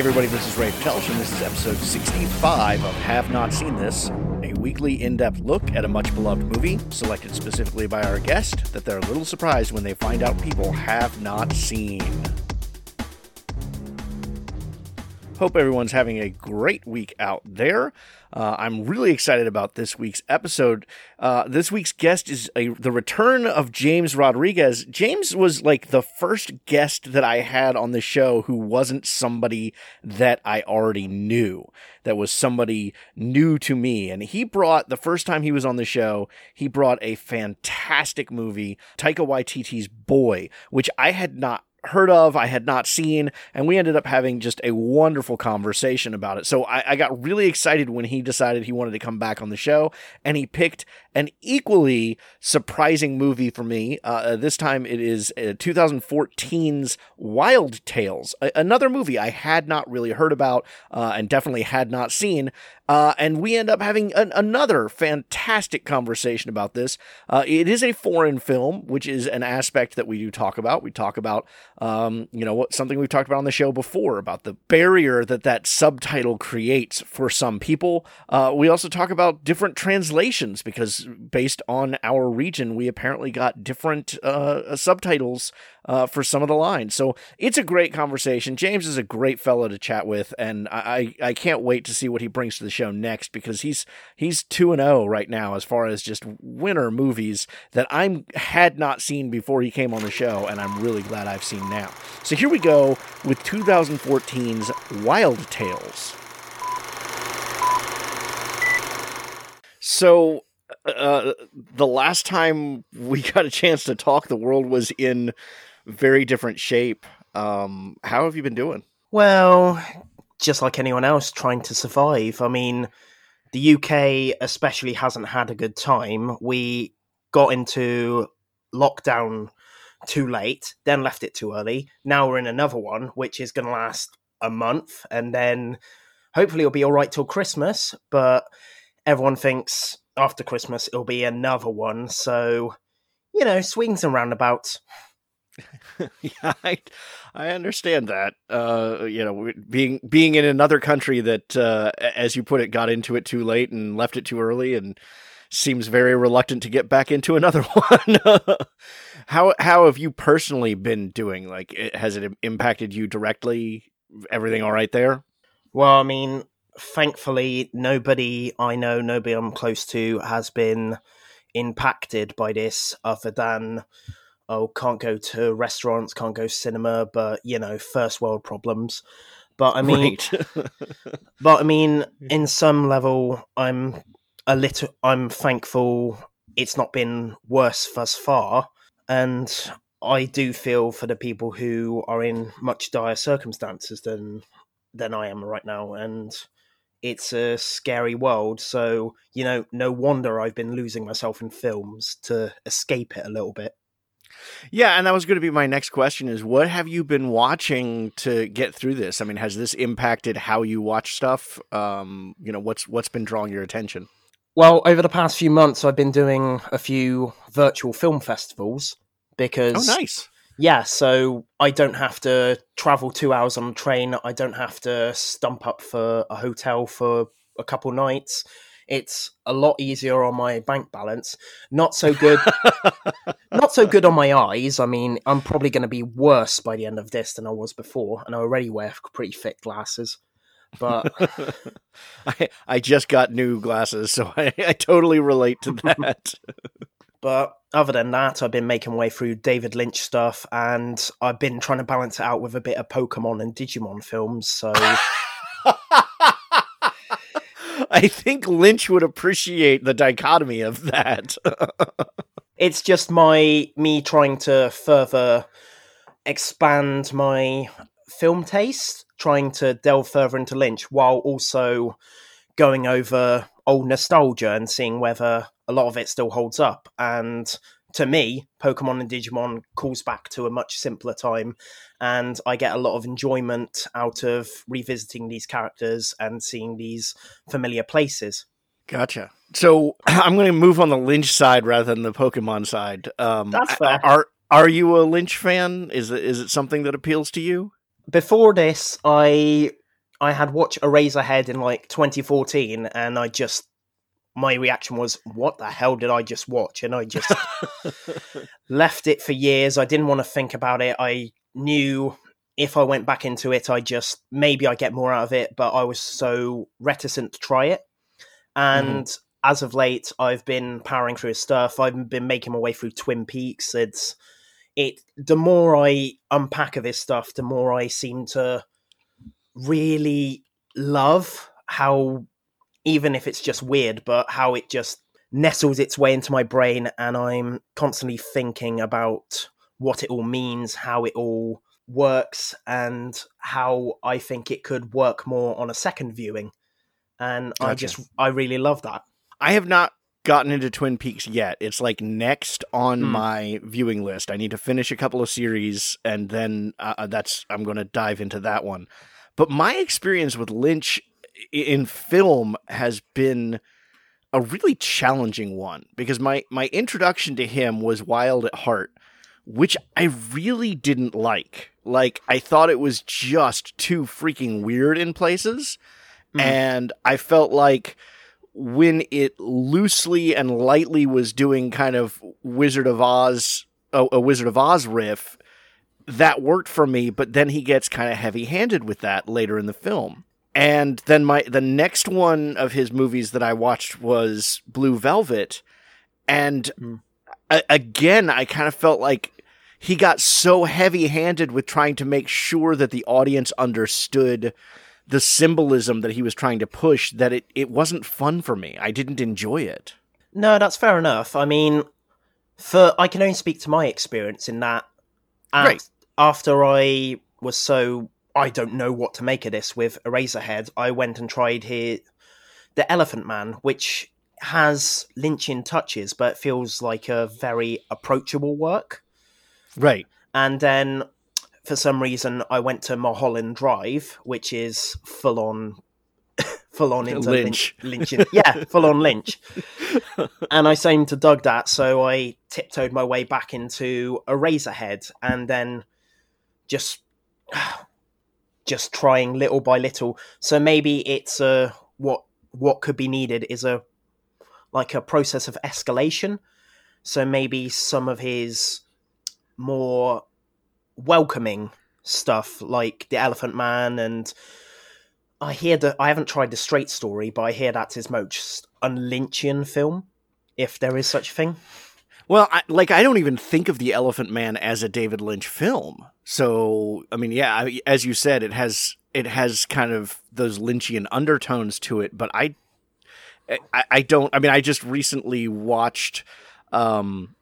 Everybody, this is Ray Telsh, and this is episode 65 of Have Not Seen This, a weekly in depth look at a much beloved movie, selected specifically by our guest, that they're a little surprised when they find out people have not seen. Hope everyone's having a great week out there. Uh, I'm really excited about this week's episode. Uh, this week's guest is a, the return of James Rodriguez. James was like the first guest that I had on the show who wasn't somebody that I already knew, that was somebody new to me. And he brought, the first time he was on the show, he brought a fantastic movie, Taika Waititi's Boy, which I had not heard of, I had not seen, and we ended up having just a wonderful conversation about it. So I, I, got really excited when he decided he wanted to come back on the show, and he picked an equally surprising movie for me. Uh, this time it is 2014's uh, Wild Tales, a- another movie I had not really heard about uh, and definitely had not seen. Uh, and we end up having an, another fantastic conversation about this. Uh, it is a foreign film, which is an aspect that we do talk about. We talk about, um, you know, what something we've talked about on the show before about the barrier that that subtitle creates for some people. Uh, we also talk about different translations because based on our region, we apparently got different uh, subtitles uh, for some of the lines. So it's a great conversation. James is a great fellow to chat with, and I, I can't wait to see what he brings to the show next because he's he's two and zero oh right now as far as just winner movies that I'm had not seen before he came on the show, and I'm really glad I've seen now. So here we go with 2014's Wild Tales. So uh, the last time we got a chance to talk, the world was in very different shape. Um, how have you been doing? Well, just like anyone else trying to survive. I mean, the UK especially hasn't had a good time. We got into lockdown too late, then left it too early. Now we're in another one, which is going to last a month, and then hopefully it'll be all right till Christmas. But everyone thinks after Christmas it'll be another one. So, you know, swings and roundabouts. yeah, I, I understand that. Uh, you know, being being in another country that, uh, as you put it, got into it too late and left it too early, and seems very reluctant to get back into another one. how how have you personally been doing? Like, has it impacted you directly? Everything all right there? Well, I mean, thankfully, nobody I know, nobody I'm close to, has been impacted by this, other than oh, can't go to restaurants, can't go cinema, but you know, first world problems. But I mean, right. but I mean, in some level, I'm a little, I'm thankful it's not been worse thus far, and I do feel for the people who are in much dire circumstances than than I am right now, and it's a scary world. So you know, no wonder I've been losing myself in films to escape it a little bit. Yeah, and that was going to be my next question is what have you been watching to get through this? I mean, has this impacted how you watch stuff? Um, you know, what's what's been drawing your attention? Well, over the past few months I've been doing a few virtual film festivals because Oh, nice. Yeah, so I don't have to travel 2 hours on a train, I don't have to stump up for a hotel for a couple nights it's a lot easier on my bank balance. Not so good. not so good on my eyes. I mean, I'm probably going to be worse by the end of this than I was before, and I already wear pretty thick glasses. But I I just got new glasses, so I, I totally relate to that. But other than that, I've been making my way through David Lynch stuff, and I've been trying to balance it out with a bit of Pokemon and Digimon films. So I think Lynch would appreciate the dichotomy of that. it's just my me trying to further expand my film taste, trying to delve further into Lynch while also going over old nostalgia and seeing whether a lot of it still holds up. And to me, Pokemon and Digimon calls back to a much simpler time, and I get a lot of enjoyment out of revisiting these characters and seeing these familiar places. Gotcha. So I'm going to move on the Lynch side rather than the Pokemon side. Um, That's fair. Are are you a Lynch fan? Is it is it something that appeals to you? before this, I I had watched Eraserhead in like 2014, and I just my reaction was, "What the hell did I just watch?" And I just left it for years. I didn't want to think about it. I knew if I went back into it, I just maybe I get more out of it, but I was so reticent to try it. And mm-hmm. as of late, I've been powering through his stuff. I've been making my way through Twin Peaks. It's it. The more I unpack of his stuff, the more I seem to really love how, even if it's just weird, but how it just nestles its way into my brain, and I'm constantly thinking about what it all means, how it all works, and how I think it could work more on a second viewing. And gotcha. I just, I really love that. I have not gotten into Twin Peaks yet. It's like next on mm. my viewing list. I need to finish a couple of series, and then uh, uh that's I'm going to dive into that one. But my experience with Lynch in film has been a really challenging one because my my introduction to him was Wild at Heart, which I really didn't like. Like I thought it was just too freaking weird in places, mm. and I felt like when it loosely and lightly was doing kind of Wizard of Oz a, a Wizard of Oz riff, that worked for me, but then he gets kind of heavy-handed with that later in the film. And then my the next one of his movies that I watched was Blue Velvet, and mm. a- again I kind of felt like he got so heavy-handed with trying to make sure that the audience understood the symbolism that he was trying to push that it, it wasn't fun for me. I didn't enjoy it. No, that's fair enough. I mean, for I can only speak to my experience in that. right. After I was so I don't know what to make of this with Eraserhead, I went and tried here the Elephant Man, which has Lynchian touches, but feels like a very approachable work. Right. And then for some reason I went to Mulholland Drive, which is full on full on into Lynch. Lynch, Lynch yeah, full on Lynch. and I seemed to dug that, so I tiptoed my way back into Eraserhead and then just just trying little by little. So maybe it's a what what could be needed is a like a process of escalation. So maybe some of his more welcoming stuff like the Elephant Man and I hear that I haven't tried the Straight Story, but I hear that's his most unlynchian film, if there is such a thing. Well, I, like I don't even think of the Elephant Man as a David Lynch film. So, I mean, yeah, I, as you said, it has it has kind of those Lynchian undertones to it, but I, I, I don't. I mean, I just recently watched um,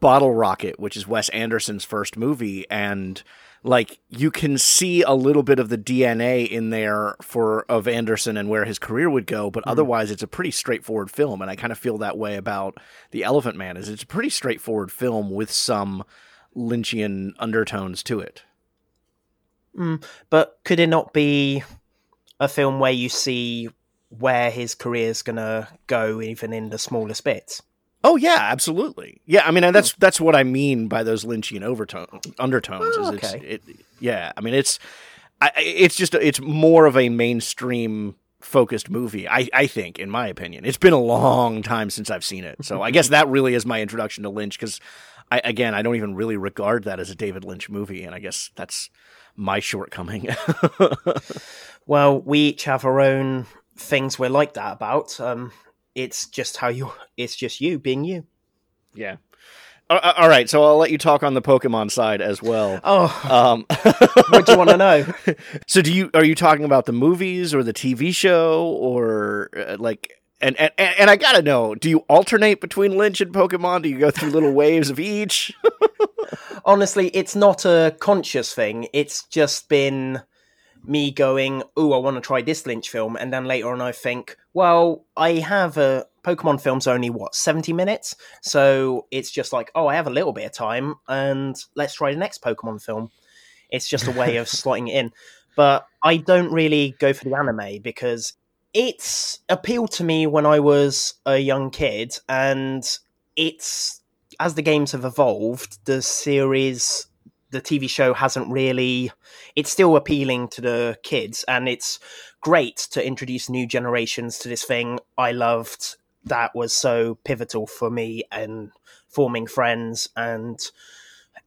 Bottle Rocket, which is Wes Anderson's first movie, and like you can see a little bit of the DNA in there for of Anderson and where his career would go, but mm-hmm. otherwise it's a pretty straightforward film, and I kind of feel that way about The Elephant Man. Is it's a pretty straightforward film with some Lynchian undertones to it. Mm, but could it not be a film where you see where his career is going to go, even in the smallest bits? Oh yeah, absolutely. Yeah, I mean that's that's what I mean by those Lynchian overtone undertones. Oh, okay. It, yeah, I mean it's I, it's just it's more of a mainstream focused movie. I I think, in my opinion, it's been a long time since I've seen it. So I guess that really is my introduction to Lynch because I again I don't even really regard that as a David Lynch movie, and I guess that's my shortcoming. well, we each have our own things we're like that about. Um, it's just how you it's just you being you. Yeah. All right so i'll let you talk on the pokemon side as well. Oh. Um what do you want to know? So do you are you talking about the movies or the tv show or uh, like and, and and i gotta know do you alternate between lynch and pokemon? Do you go through little waves of each? Honestly it's not a conscious thing. It's just been me going, "Oh, I want to try this Lynch film," and then later on I think, "Well, I have a Pokemon film's only what seventy minutes, so it's just like, oh, I have a little bit of time, and let's try the next Pokemon film." It's just a way of slotting it in, but I don't really go for the anime because it's appealed to me when I was a young kid, and it's as the games have evolved, the series the TV show hasn't really. It's still appealing to the kids, and it's great to introduce new generations to this thing I loved that was so pivotal for me and forming friends and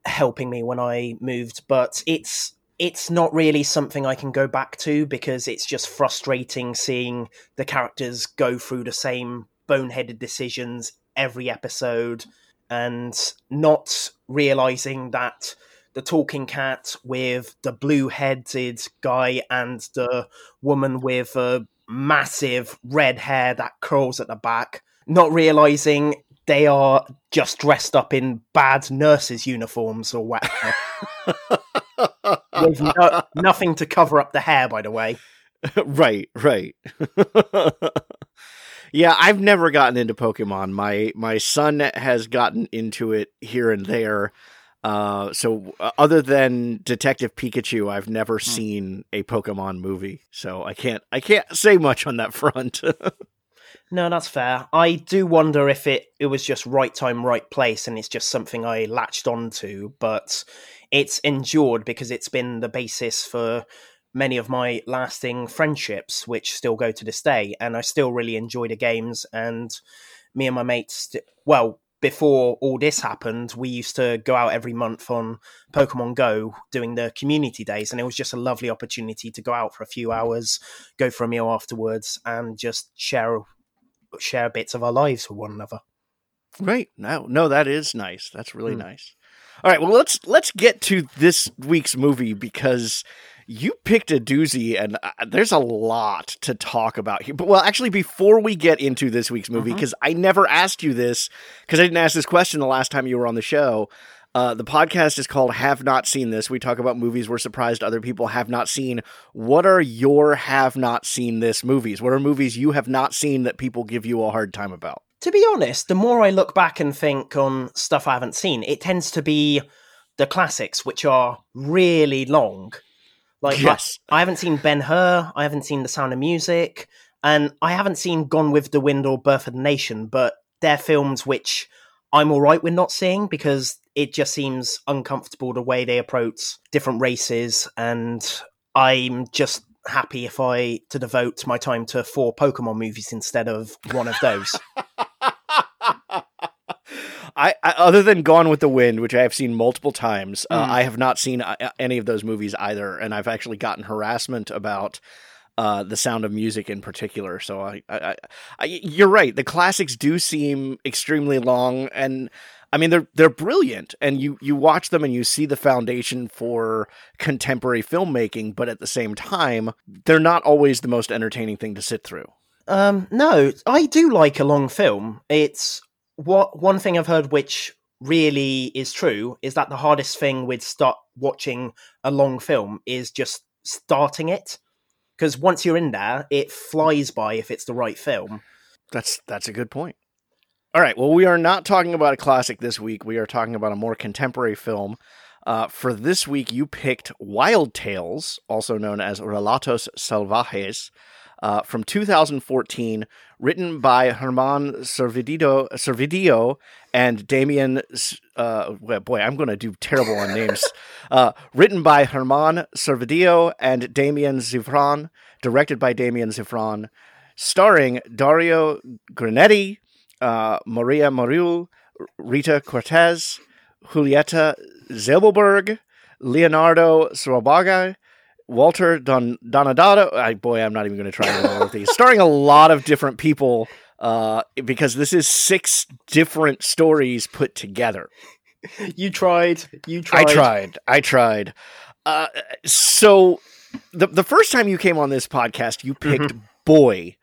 helping me when I moved. But it's it's not really something I can go back to because it's just frustrating seeing the characters go through the same boneheaded decisions every episode and not realizing that the talking cat with the blue headed guy and the woman with a massive red hair that curls at the back, not realizing they are just dressed up in bad nurses' uniforms or whatever. with no, nothing to cover up the hair, by the way. right, right. yeah, I've never gotten into Pokemon. My my son has gotten into it here and there. Uh, so uh, other than Detective Pikachu, I've never hmm. seen a Pokemon movie, so I can't I can't say much on that front. no, that's fair. I do wonder if it it was just right time, right place, and it's just something I latched onto. But it's endured because it's been the basis for many of my lasting friendships, which still go to this day. And I still really enjoy the games. And me and my mates, well, before all this happened, we used to go out every month on Pokemon Go doing the community days, and it was just a lovely opportunity to go out for a few hours, go for a meal afterwards, and just share share bits of our lives with one another. Right. No, no, that is nice. That's really mm. nice. All right, well let's let's get to this week's movie because you picked a doozy and uh, there's a lot to talk about here. But well, actually before we get into this week's movie because mm-hmm. I never asked you this because I didn't ask this question the last time you were on the show. Uh, the podcast is called Have Not Seen This. We talk about movies we're surprised other people have not seen. What are your have not seen this movies? What are movies you have not seen that people give you a hard time about? to be honest, the more I look back and think on stuff I haven't seen, it tends to be the classics, which are really long. Like yes. I, I haven't seen Ben Hur, I haven't seen The Sound of Music, and I haven't seen Gone with the Wind or Birth of the Nation, but they're films which I'm all right with not seeing because it just seems uncomfortable the way they approach different races, and I'm just happy if I to devote my time to four Pokemon movies instead of one of those. I, I, other than Gone with the Wind, which I have seen multiple times, mm. uh, I have not seen uh, any of those movies either, and I've actually gotten harassment about uh, the Sound of Music in particular. So I, I, I, you're right. The classics do seem extremely long, and I mean they're they're brilliant, and you you watch them and you see the foundation for contemporary filmmaking, but at the same time, they're not always the most entertaining thing to sit through. Um, no, I do like a long film. It's what one thing I've heard which really is true is that the hardest thing with start watching a long film is just starting it because once you're in there, it flies by if it's the right film. That's that's a good point. All right. Well, we are not talking about a classic this week. We are talking about a more contemporary film. Uh, for this week, you picked Wild Tales, also known as Relatos Salvajes, uh, from 2014, written by Herman Servidito, Servidillo and Damien. Uh, well, boy, I'm going to do terrible on names. Uh, written by Herman Servidillo and Damien Szifron, directed by Damien Szifron, starring Dario Granetti, uh, Maria Marull, Rita Cortez, Julieta Zabelberg, Leonardo Sorobaga, Walter Don Donadato. I, boy, I'm not even going to try all of these. Starring a lot of different people uh, because this is six different stories put together. You tried. You tried. I tried. I tried. Uh, so the the first time you came on this podcast, you picked mm-hmm. Boy,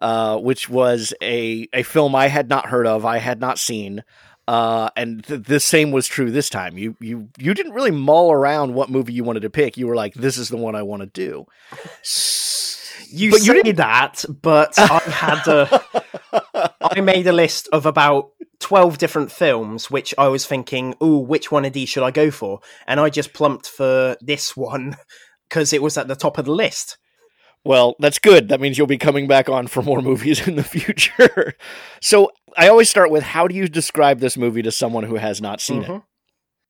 uh, which was a a film I had not heard of, I had not seen. Uh, and th- the same was true this time. You you you didn't really mull around what movie you wanted to pick. You were like, "This is the one I want to do." You but say you that, but I had a I made a list of about twelve different films, which I was thinking, "Ooh, which one of these should I go for?" And I just plumped for this one because it was at the top of the list. Well, that's good. That means you'll be coming back on for more movies in the future. so I always start with how do you describe this movie to someone who has not seen mm-hmm. it?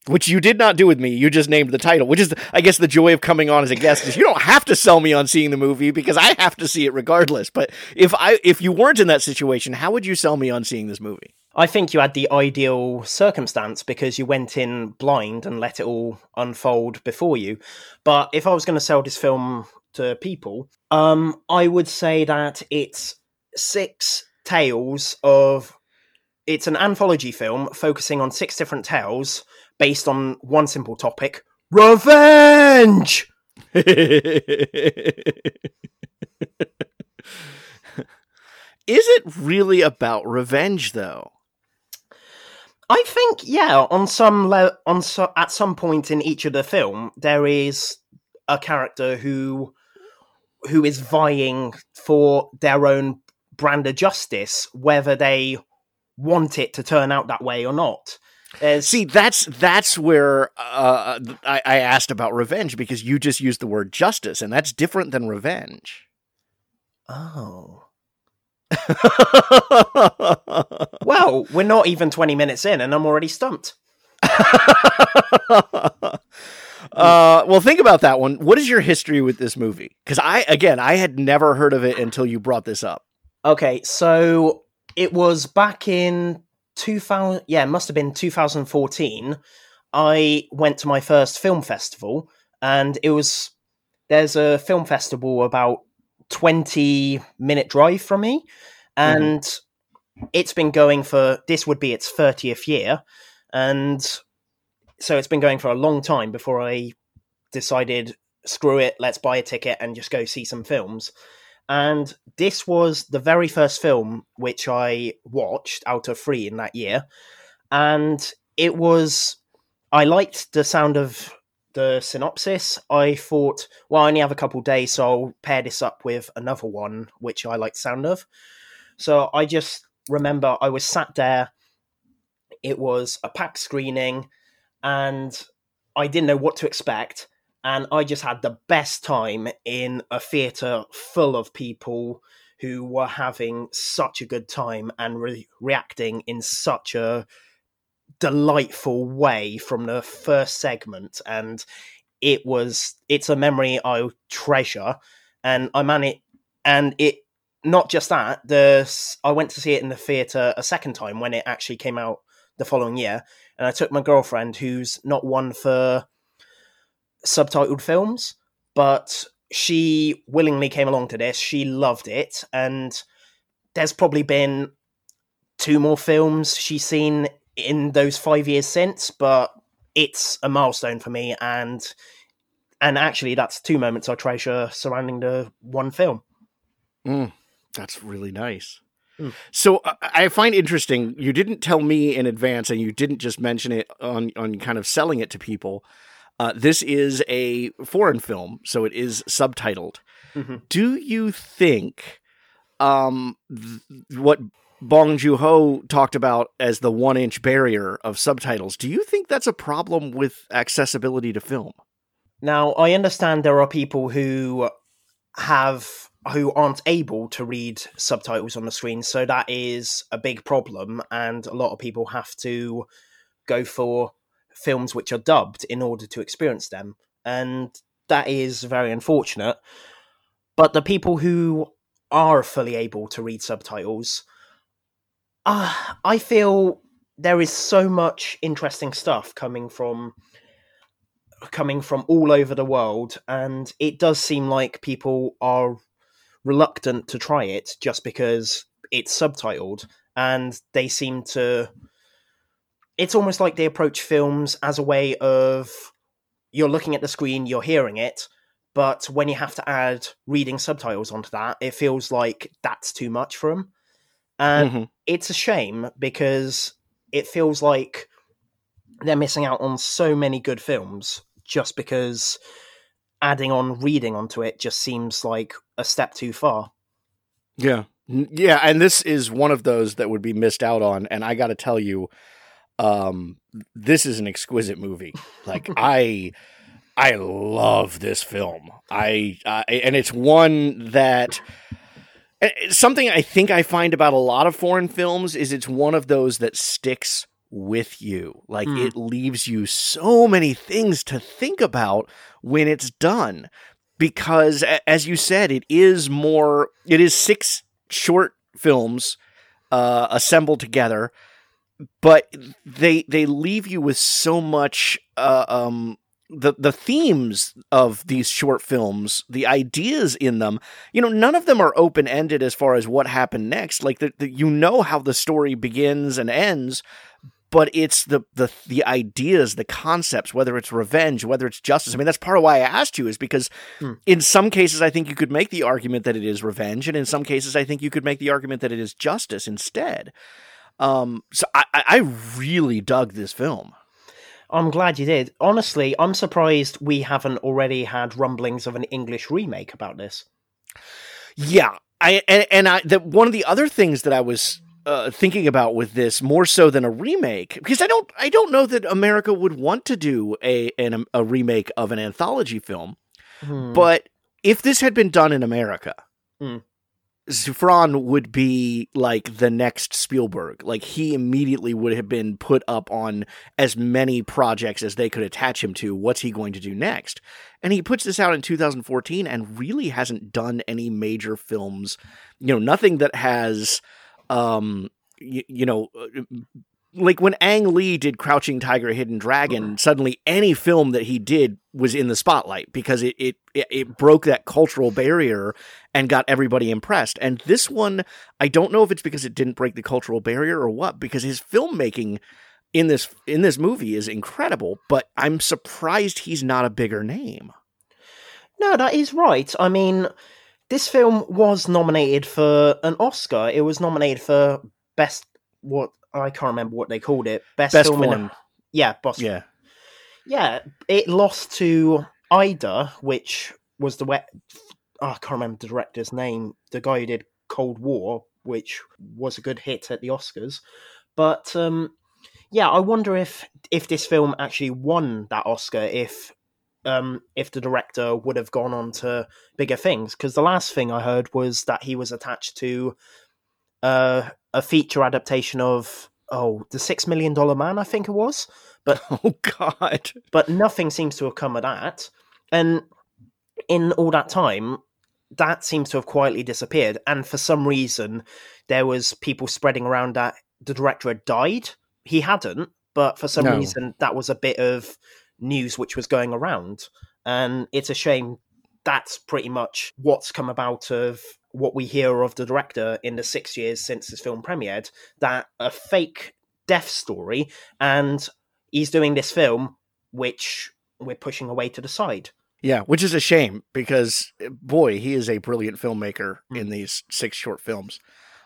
which you did not do with me. You just named the title, which is, I guess, the joy of coming on as a guest is you don't have to sell me on seeing the movie because I have to see it regardless. But if I if you weren't in that situation, how would you sell me on seeing this movie? I think you had the ideal circumstance because you went in blind and let it all unfold before you. But if I was going to sell this film to people, um, I would say that it's six tales of. It's an anthology film focusing on six different tales based on one simple topic revenge. Is it really about revenge, though? I think, yeah, on some le- on so- at some point in each of the film, there is a character who who is vying for their own brand of justice, whether they want it to turn out that way or not. There's... See, that's that's where uh, I, I asked about revenge because you just used the word justice, and that's different than revenge. Oh. well, we're not even 20 minutes in, and I'm already stumped. uh, well, think about that one. What is your history with this movie? Because I, again, I had never heard of it until you brought this up. Okay, so it was back in 2000. Yeah, it must have been 2014. I went to my first film festival, and it was there's a film festival about 20 minute drive from me. And mm-hmm. it's been going for this would be its 30th year. And so it's been going for a long time before I decided, screw it, let's buy a ticket and just go see some films. And this was the very first film which I watched out of three in that year. And it was, I liked the sound of the synopsis, I thought, well, I only have a couple days, so I'll pair this up with another one, which I like the sound of. So I just remember I was sat there, it was a packed screening, and I didn't know what to expect. And I just had the best time in a theatre full of people who were having such a good time and re- reacting in such a delightful way from the first segment and it was it's a memory I treasure and I man it and it not just that the I went to see it in the theater a second time when it actually came out the following year and I took my girlfriend who's not one for subtitled films but she willingly came along to this she loved it and there's probably been two more films she's seen in those five years since, but it's a milestone for me, and and actually, that's two moments I treasure surrounding the one film. Mm, that's really nice. Mm. So I find interesting. You didn't tell me in advance, and you didn't just mention it on on kind of selling it to people. Uh, this is a foreign film, so it is subtitled. Mm-hmm. Do you think um, th- what Bong Joon Ho talked about as the one inch barrier of subtitles. Do you think that's a problem with accessibility to film? Now, I understand there are people who have who aren't able to read subtitles on the screen, so that is a big problem, and a lot of people have to go for films which are dubbed in order to experience them, and that is very unfortunate. But the people who are fully able to read subtitles uh, I feel there is so much interesting stuff coming from coming from all over the world and it does seem like people are reluctant to try it just because it's subtitled and they seem to it's almost like they approach films as a way of you're looking at the screen you're hearing it but when you have to add reading subtitles onto that it feels like that's too much for them and mm-hmm. it's a shame because it feels like they're missing out on so many good films just because adding on reading onto it just seems like a step too far. Yeah. Yeah, and this is one of those that would be missed out on and I got to tell you um this is an exquisite movie. Like I I love this film. I, I and it's one that Something I think I find about a lot of foreign films is it's one of those that sticks with you. Like Mm. it leaves you so many things to think about when it's done. Because as you said, it is more it is six short films uh assembled together, but they they leave you with so much uh, um the the themes of these short films, the ideas in them, you know, none of them are open ended as far as what happened next. Like the, the you know how the story begins and ends, but it's the the the ideas, the concepts, whether it's revenge, whether it's justice. I mean, that's part of why I asked you is because Hmm. in some cases I think you could make the argument that it is revenge, and in some cases I think you could make the argument that it is justice instead. Um, so I, I I really dug this film. I'm glad you did. Honestly, I'm surprised we haven't already had rumblings of an English remake about this. Yeah, I and, and I that one of the other things that I was uh, thinking about with this more so than a remake because I don't I don't know that America would want to do a an, a remake of an anthology film, Hmm. but if this had been done in America. Hmm. Szifron would be like the next Spielberg. Like he immediately would have been put up on as many projects as they could attach him to. What's he going to do next? And he puts this out in 2014 and really hasn't done any major films. You know, nothing that has, um, you, you know, uh, like when Ang Lee did Crouching Tiger, Hidden Dragon, suddenly any film that he did was in the spotlight because it it it, it broke that cultural barrier and got everybody impressed. And this one, I don't know if it's because it didn't break the cultural barrier or what, because his filmmaking in this in this movie is incredible, but I'm surprised he's not a bigger name. No, that is right. I mean, this film was nominated for an Oscar. It was nominated for best what I can't remember what they called it. Best, Best film in yeah, best, Yeah. yeah. It lost to Ida, which was the wet. Oh, I can't remember the director's name. The guy who did Cold War, which was a good hit at the Oscars. But um, yeah, I wonder if if this film actually won that Oscar, if um, if the director would have gone on to bigger things. Because the last thing I heard was that he was attached to uh, a feature adaptation of oh the Six Million Dollar Man, I think it was. But Oh God. but nothing seems to have come of that. And in all that time, that seems to have quietly disappeared. And for some reason, there was people spreading around that the director had died. He hadn't, but for some No. reason, that was a bit of news which was going around. And it's a shame. That's pretty much what's come about of what we hear of the director in the six years since this film premiered. That a fake death story, and he's doing this film which we're pushing away to the side. Yeah, which is a shame because boy, he is a brilliant filmmaker Hmm. in these six short films.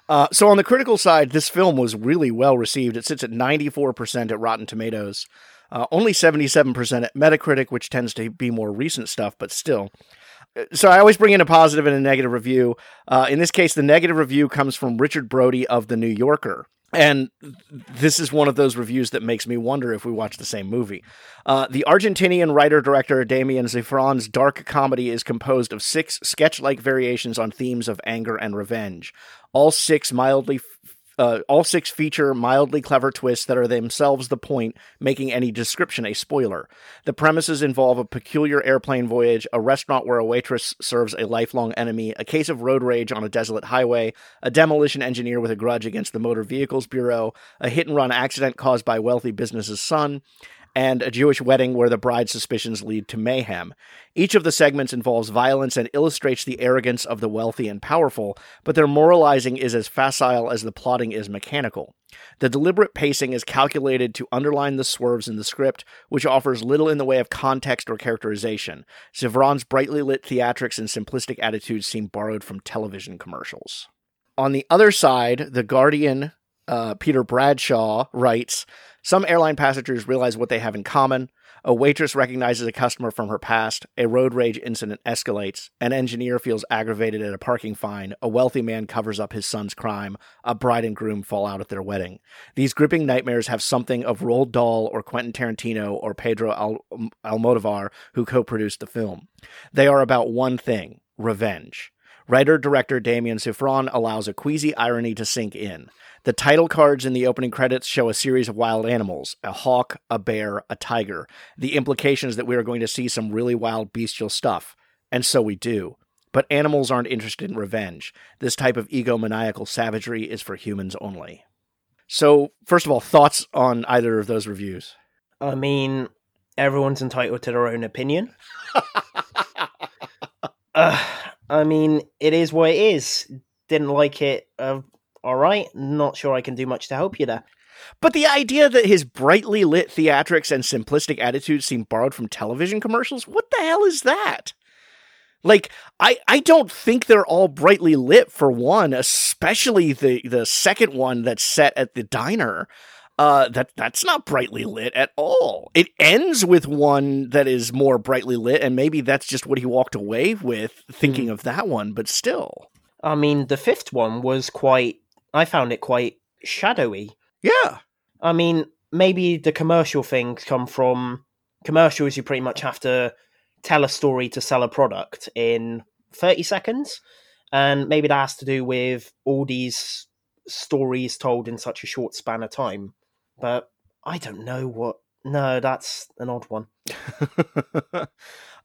Uh, so on the critical side, this film was really well received. It sits at 94% at Rotten Tomatoes, uh, only 77% at Metacritic, which tends to be more recent stuff, but still. Uh, So I always bring in a positive and a negative review. Uh, in this case, the negative review comes from Richard Brody of The New Yorker. And this is one of those reviews that makes me wonder if we watch the same movie. Uh, the Argentinian writer director Damien Szifron's dark comedy is composed of six sketch like variations on themes of anger and revenge. All six mildly. Uh, all six feature mildly clever twists that are themselves the point, making any description a spoiler. The premises involve a peculiar airplane voyage, a restaurant where a waitress serves a lifelong enemy, a case of road rage on a desolate highway, a demolition engineer with a grudge against the Motor Vehicles Bureau, a hit and run accident caused by wealthy business's son, and a Jewish wedding where the bride's suspicions lead to mayhem. Each of the segments involves violence and illustrates the arrogance of the wealthy and powerful, but their moralizing is as facile as the plotting is mechanical. The deliberate pacing is calculated to underline the swerves in the script, which offers little in the way of context or characterization. Szifron's brightly lit theatrics and simplistic attitudes seem borrowed from television commercials. On the other side, The Guardian, uh, Peter Bradshaw writes Some airline passengers realize what they have in common. A waitress recognizes a customer from her past. A road rage incident escalates. An engineer feels aggravated at a parking fine. A wealthy man covers up his son's crime. A bride and groom fall out at their wedding. These gripping nightmares have something of Roald Dahl or Quentin Tarantino or Pedro Al- um, Almodovar, who co produced the film. They are about one thing revenge. Writer director Damien Szifron allows a queasy irony to sink in. The title cards in the opening credits show a series of wild animals a hawk, a bear, a tiger. The implication is that we are going to see some really wild bestial stuff. And so we do. But animals aren't interested in revenge. This type of egomaniacal savagery is for humans only. So, first of all, thoughts on either of those reviews? I mean, everyone's entitled to their own opinion. uh, I mean, it is what it is. Didn't like it. Uh, all right. Not sure I can do much to help you there. But the idea that his brightly lit theatrics and simplistic attitudes seem borrowed from television commercials, what the hell is that? Like, I, I don't think they're all brightly lit for one, especially the, the second one that's set at the diner. Uh, that that's not brightly lit at all. It ends with one that is more brightly lit, and maybe that's just what he walked away with, thinking mm. of that one. But still, I mean, the fifth one was quite. I found it quite shadowy. Yeah. I mean, maybe the commercial things come from commercials. You pretty much have to tell a story to sell a product in 30 seconds. And maybe that has to do with all these stories told in such a short span of time. But I don't know what. No, that's an odd one.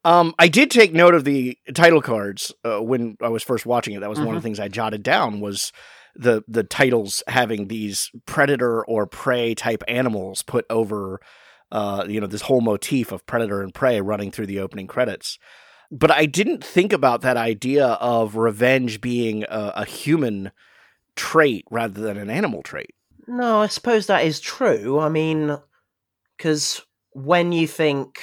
um, I did take note of the title cards uh, when I was first watching it. That was mm-hmm. one of the mm-hmm. things I jotted down was the the titles having these predator or prey type animals put over uh, you know, this whole motif of predator and prey running through the opening credits. But I didn't think about that idea of revenge being a, a human trait rather than an animal trait. No, I suppose that is true. I mean, because when you think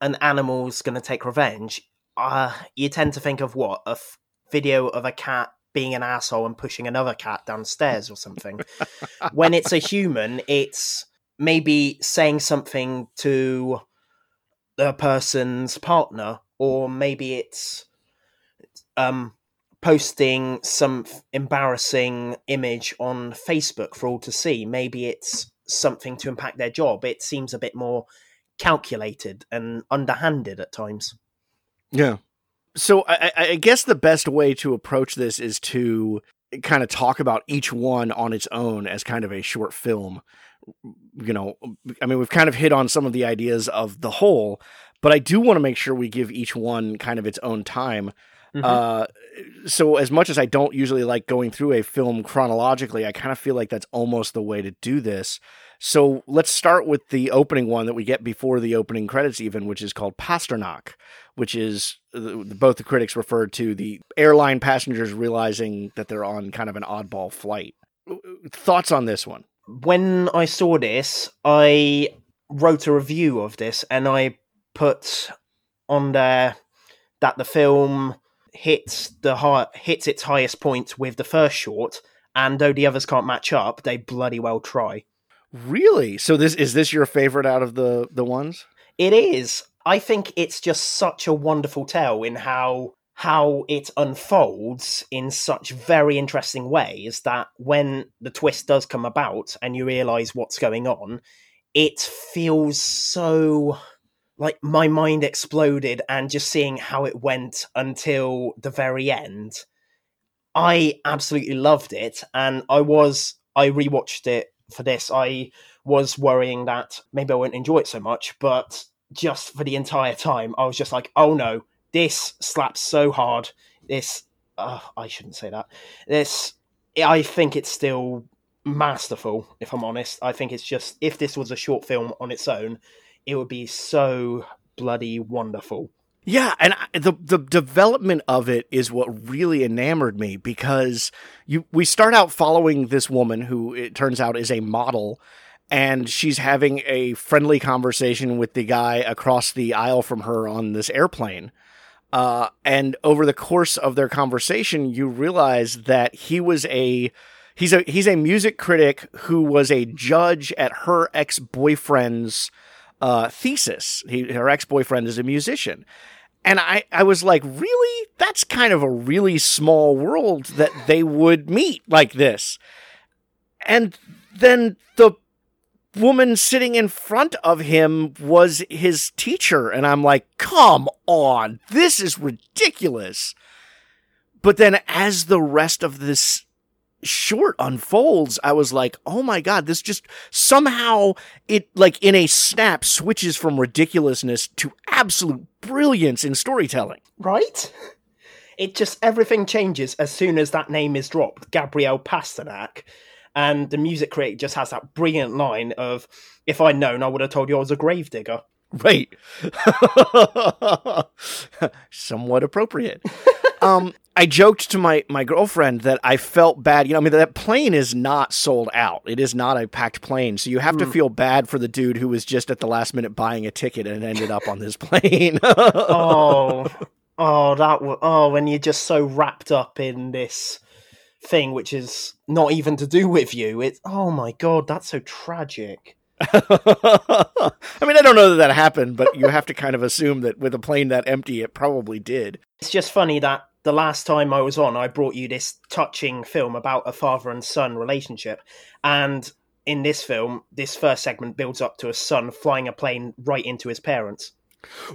an animal's going to take revenge, uh, you tend to think of what? A f- video of a cat being an asshole and pushing another cat downstairs or something. when it's a human, it's maybe saying something to the person's partner, or maybe it's um, posting some embarrassing image on Facebook for all to see. Maybe it's something to impact their job. It seems a bit more calculated and underhanded at times. Yeah. So I, I guess the best way to approach this is to kind of talk about each one on its own as kind of a short film you know, I mean, we've kind of hit on some of the ideas of the whole, but I do want to make sure we give each one kind of its own time. Mm-hmm. Uh, so as much as I don't usually like going through a film chronologically, I kind of feel like that's almost the way to do this. So let's start with the opening one that we get before the opening credits, even, which is called Pasternak, which is uh, both the critics referred to the airline passengers realizing that they're on kind of an oddball flight. Uh, thoughts on this one? when I saw this, I wrote a review of this and I put on there that the film hits the high, hits its highest point with the first short, and though the others can't match up, they bloody well try. Really? So this is this your favorite out of the the ones? It is. I think it's just such a wonderful tale in how how it unfolds in such very interesting ways that when the twist does come about and you realize what's going on, it feels so like my mind exploded and just seeing how it went until the very end. I absolutely loved it and I was I rewatched it for this. I was worrying that maybe I won't enjoy it so much, but just for the entire time I was just like, "Oh no, this slaps so hard. This, uh, I shouldn't say that. This, I think it's still masterful. If I'm honest, I think it's just if this was a short film on its own, it would be so bloody wonderful. Yeah, and the the development of it is what really enamored me because you we start out following this woman who it turns out is a model and she's having a friendly conversation with the guy across the aisle from her on this airplane. Uh, and over the course of their conversation, you realize that he was a he's a he's a music critic who was a judge at her ex boyfriend's uh, thesis. He, her ex boyfriend is a musician, and I I was like, really? That's kind of a really small world that they would meet like this. And then the woman sitting in front of him was his teacher. And I'm like, come on, this is ridiculous. But then as the rest of this short unfolds, I was like, oh my God, this just somehow it like in a snap switches from ridiculousness to absolute brilliance in storytelling. Right? It just everything changes as soon as that name is dropped, Gabriel Pasternak. And the music critic just has that brilliant line of, if I'd known, I would have told you I was a gravedigger. Right. Somewhat appropriate. um, I joked to my, my girlfriend that I felt bad. You know, I mean, that plane is not sold out. It is not a packed plane. So you have to feel bad for the dude who was just at the last minute buying a ticket and ended up on this plane. oh, oh, that was, oh, when you're just so wrapped up in this thing, which is not even to do with you. It's, oh my God, that's so tragic. I mean, I don't know that that happened, but you have to kind of assume that with a plane that empty, it probably did. It's just funny that the last time I was on, I brought you this touching film about a father and son relationship. And in this film, this first segment builds up to a son flying a plane right into his parents.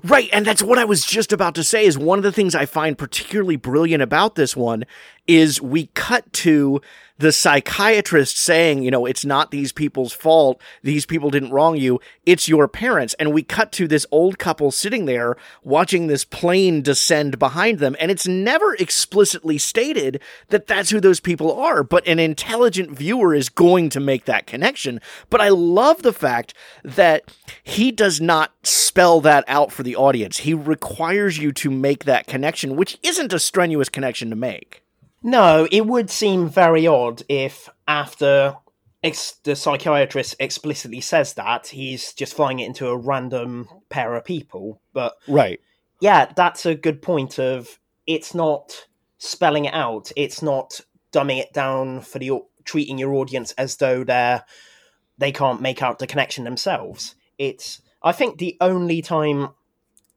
Right, and that's what I was just about to say is one of the things I find particularly brilliant about this one is we cut to the psychiatrist saying, you know, it's not these people's fault. These people didn't wrong you. It's your parents. And we cut to this old couple sitting there watching this plane descend behind them. And it's never explicitly stated that that's who those people are, but an intelligent viewer is going to make that connection. But I love the fact that he does not spell that out for the audience. He requires you to make that connection, which isn't a strenuous connection to make. No, it would seem very odd if after ex- the psychiatrist explicitly says that he's just flying it into a random pair of people. But right, yeah, that's a good point. Of it's not spelling it out. It's not dumbing it down for the treating your audience as though they're they can't make out the connection themselves. It's I think the only time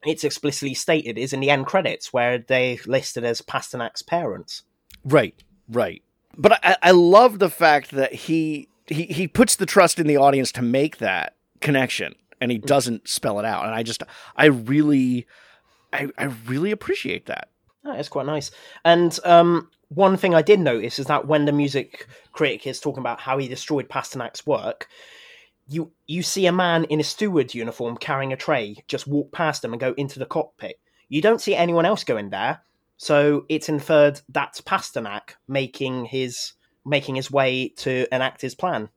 it's explicitly stated is in the end credits where they listed as Pasternak's parents. Right, right. But I, I love the fact that he, he he puts the trust in the audience to make that connection, and he mm. doesn't spell it out. And I just, I really, I, I really appreciate that. Oh, it's quite nice. And um, one thing I did notice is that when the music critic is talking about how he destroyed Pasternak's work, you you see a man in a steward uniform carrying a tray just walk past him and go into the cockpit. You don't see anyone else go in there, so it's inferred that's Pasternak making his making his way to enact his plan.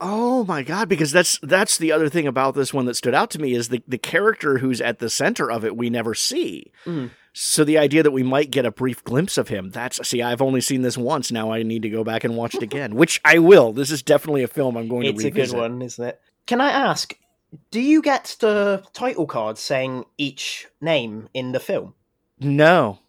Oh my god, because that's that's the other thing about this one that stood out to me is the the character who's at the center of it we never see. Mm. So the idea that we might get a brief glimpse of him, that's see, I've only seen this once. Now I need to go back and watch it again, which I will. This is definitely a film I'm going it's to revisit. It's a good one, isn't it? Can I ask, do you get the title card saying each name in the film? No.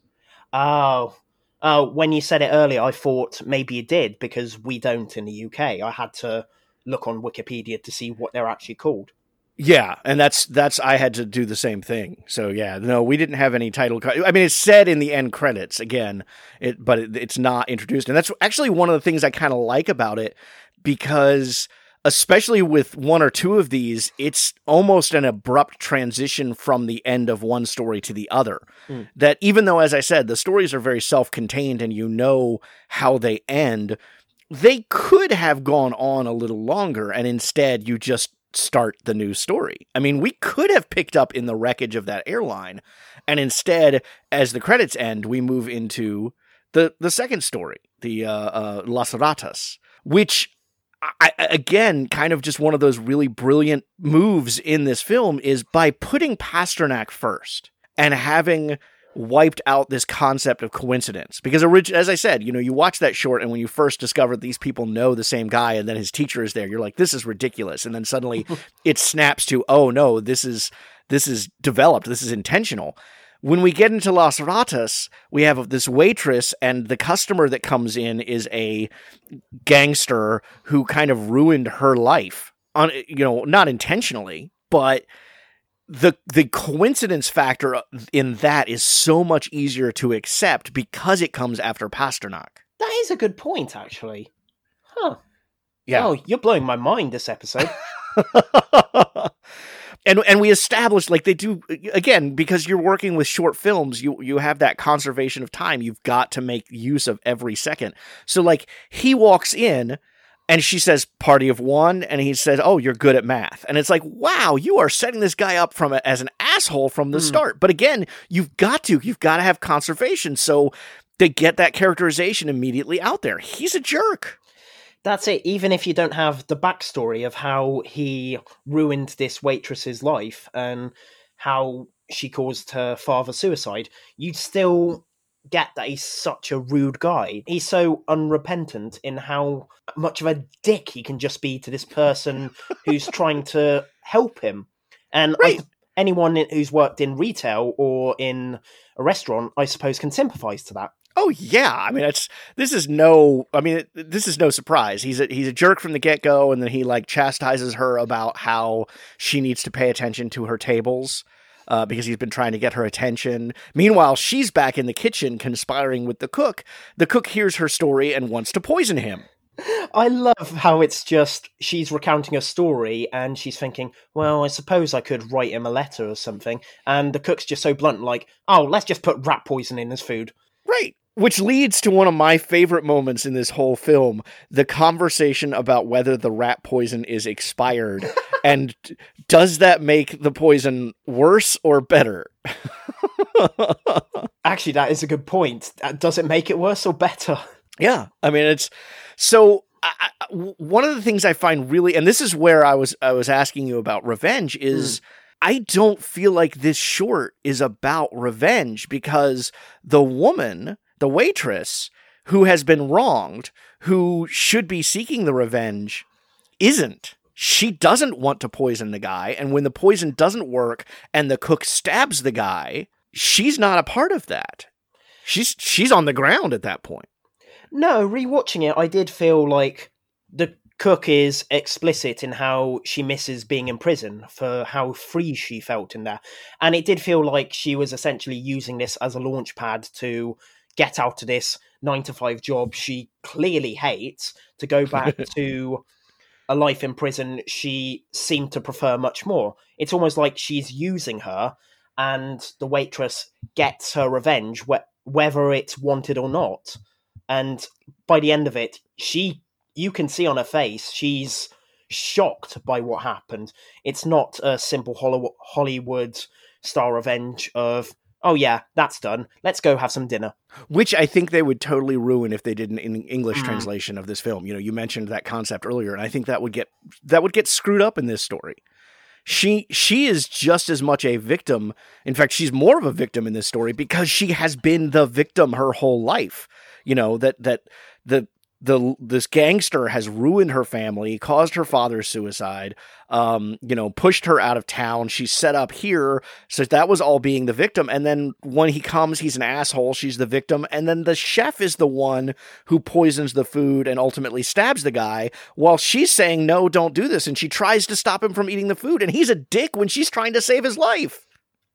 Oh, oh! When you said it earlier, I thought maybe you did because we don't in the UK. I had to look on Wikipedia to see what they're actually called. Yeah, and that's that's I had to do the same thing. So yeah, no, we didn't have any title. I mean, it's said in the end credits again, it but it, it's not introduced, and that's actually one of the things I kind of like about it because especially with one or two of these, it's almost an abrupt transition from the end of one story to the other. Mm. That even though, as I said, the stories are very self contained and you know how they end, they could have gone on a little longer and instead you just start the new story. I mean, we could have picked up in the wreckage of that airline and instead, as the credits end, we move into the, the second story, the uh, uh, Las Ratas, which I, again, kind of just one of those really brilliant moves in this film is by putting Pasternak first and having wiped out this concept of coincidence. Because, orig- as I said, you know, you watch that short, and when you first discover these people know the same guy, and then his teacher is there, you're like, this is ridiculous. And then suddenly it snaps to, oh no, this is this is developed, this is intentional. When we get into Las Ratas, we have this waitress, and the customer that comes in is a gangster who kind of ruined her life. On you know, not intentionally, but the the coincidence factor in that is so much easier to accept because it comes after Pasternak. That is a good point, actually. Huh. Yeah. Oh, you're blowing my mind this episode. and and we established like they do again because you're working with short films you you have that conservation of time. You've got to make use of every second. So like he walks in and she says party of one and he says oh you're good at math. And it's like wow you are setting this guy up from a, as an asshole from the Mm. start. But again you've got to you've got to have conservation. So they get that characterization immediately out there. He's a jerk That's it. Even if you don't have the backstory of how he ruined this waitress's life and how she caused her father suicide, you'd still get that he's such a rude guy. He's so unrepentant in how much of a dick he can just be to this person who's trying to help him. And I- anyone who's worked in retail or in a restaurant, I suppose, can sympathize to that. Oh yeah, I mean it's this is no I mean it, this is no surprise. He's a he's a jerk from the get-go and then he like chastises her about how she needs to pay attention to her tables. Uh, because he's been trying to get her attention. Meanwhile, she's back in the kitchen conspiring with the cook. The cook hears her story and wants to poison him. I love how it's just she's recounting a story and she's thinking, well, I suppose I could write him a letter or something. And the cook's just so blunt, like, oh, let's just put rat poison in his food. Right. Which leads to one of my favorite moments in this whole film the conversation about whether the rat poison is expired. and does that make the poison worse or better? Actually, that is a good point. Uh, Does it make it worse or better? Yeah, I mean it's so. I, I- one of the things I find really, and this is where I was I was asking you about revenge is. I don't feel like this short is about revenge because the woman, the waitress who has been wronged, who should be seeking the revenge, isn't. She doesn't want to poison the guy, and when the poison doesn't work and the cook stabs the guy, she's not a part of that. She's she's on the ground at that point. No, rewatching it, I did feel like the cook is explicit in how she misses being in prison for how free she felt in there. And it did feel like she was essentially using this as a launch pad to get out of this nine to five job she clearly hates to go back to a life in prison she seemed to prefer much more. It's almost like she's using her and the waitress gets her revenge wh- whether it's wanted or not and by the end of it she you can see on her face she's shocked by what happened it's not a simple Hollywood, hollywood star revenge of oh yeah that's done let's go have some dinner which I think they would totally ruin if they did an English Mm. translation of this film. You know, you mentioned that concept earlier, and I think that would get that would get screwed up in this story. She she is just as much a victim. In fact, she's more of a victim in this story because she has been the victim her whole life. You know that that the the this gangster has ruined her family, caused her father's suicide, um, you know, pushed her out of town. She's set up here, so that was all being the victim. And then when he comes, he's an asshole. She's the victim, and then the chef is the one who poisons the food and ultimately stabs the guy. While she's saying no, don't do this, and she tries to stop him from eating the food, and he's a dick when she's trying to save his life.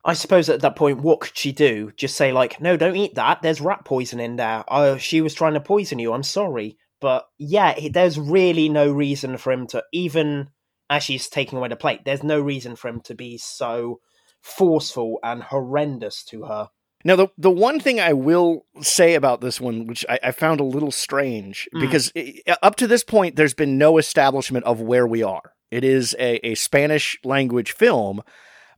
I suppose at that point what could she do? Just say like no don't eat that. There's rat poison in there. Oh she was trying to poison you. I'm sorry. But yeah there's really no reason for him to even as she's taking away the plate there's no reason for him to be so forceful and horrendous to her. Now, the the one thing I will say about this one, which I, I found a little strange, Mm. because i- up to this point, there's been no establishment of where we are. It is a, a Spanish language film,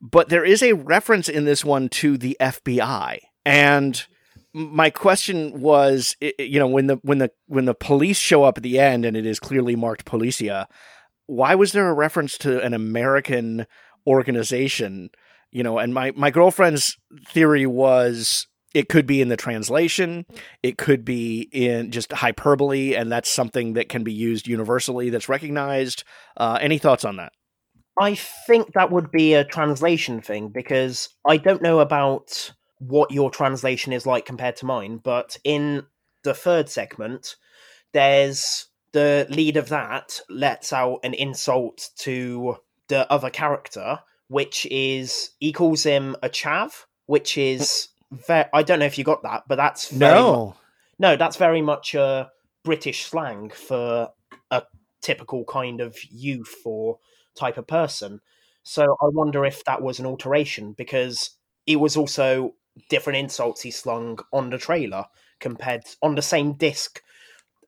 but there is a reference in this one to the FBI. And my question was, you know, when the when the when the police show up at the end and it is clearly marked Policia, why was there a reference to an American organization? You know, and my my girlfriend's theory was it could be in the translation, it could be in just hyperbole, and that's something that can be used universally that's recognized. Uh, any thoughts on that? I think that would be a translation thing because I don't know about what your translation is like compared to mine, but in the third segment, there's the lead of that lets out an insult to the other character, which is he calls him a chav, which is mm. ve- I don't know if you got that, but that's very mu- no, that's very much a British slang for a typical kind of youth or type of person. So I wonder if that was an alteration because it was also different insults he slung on the trailer compared on the same disc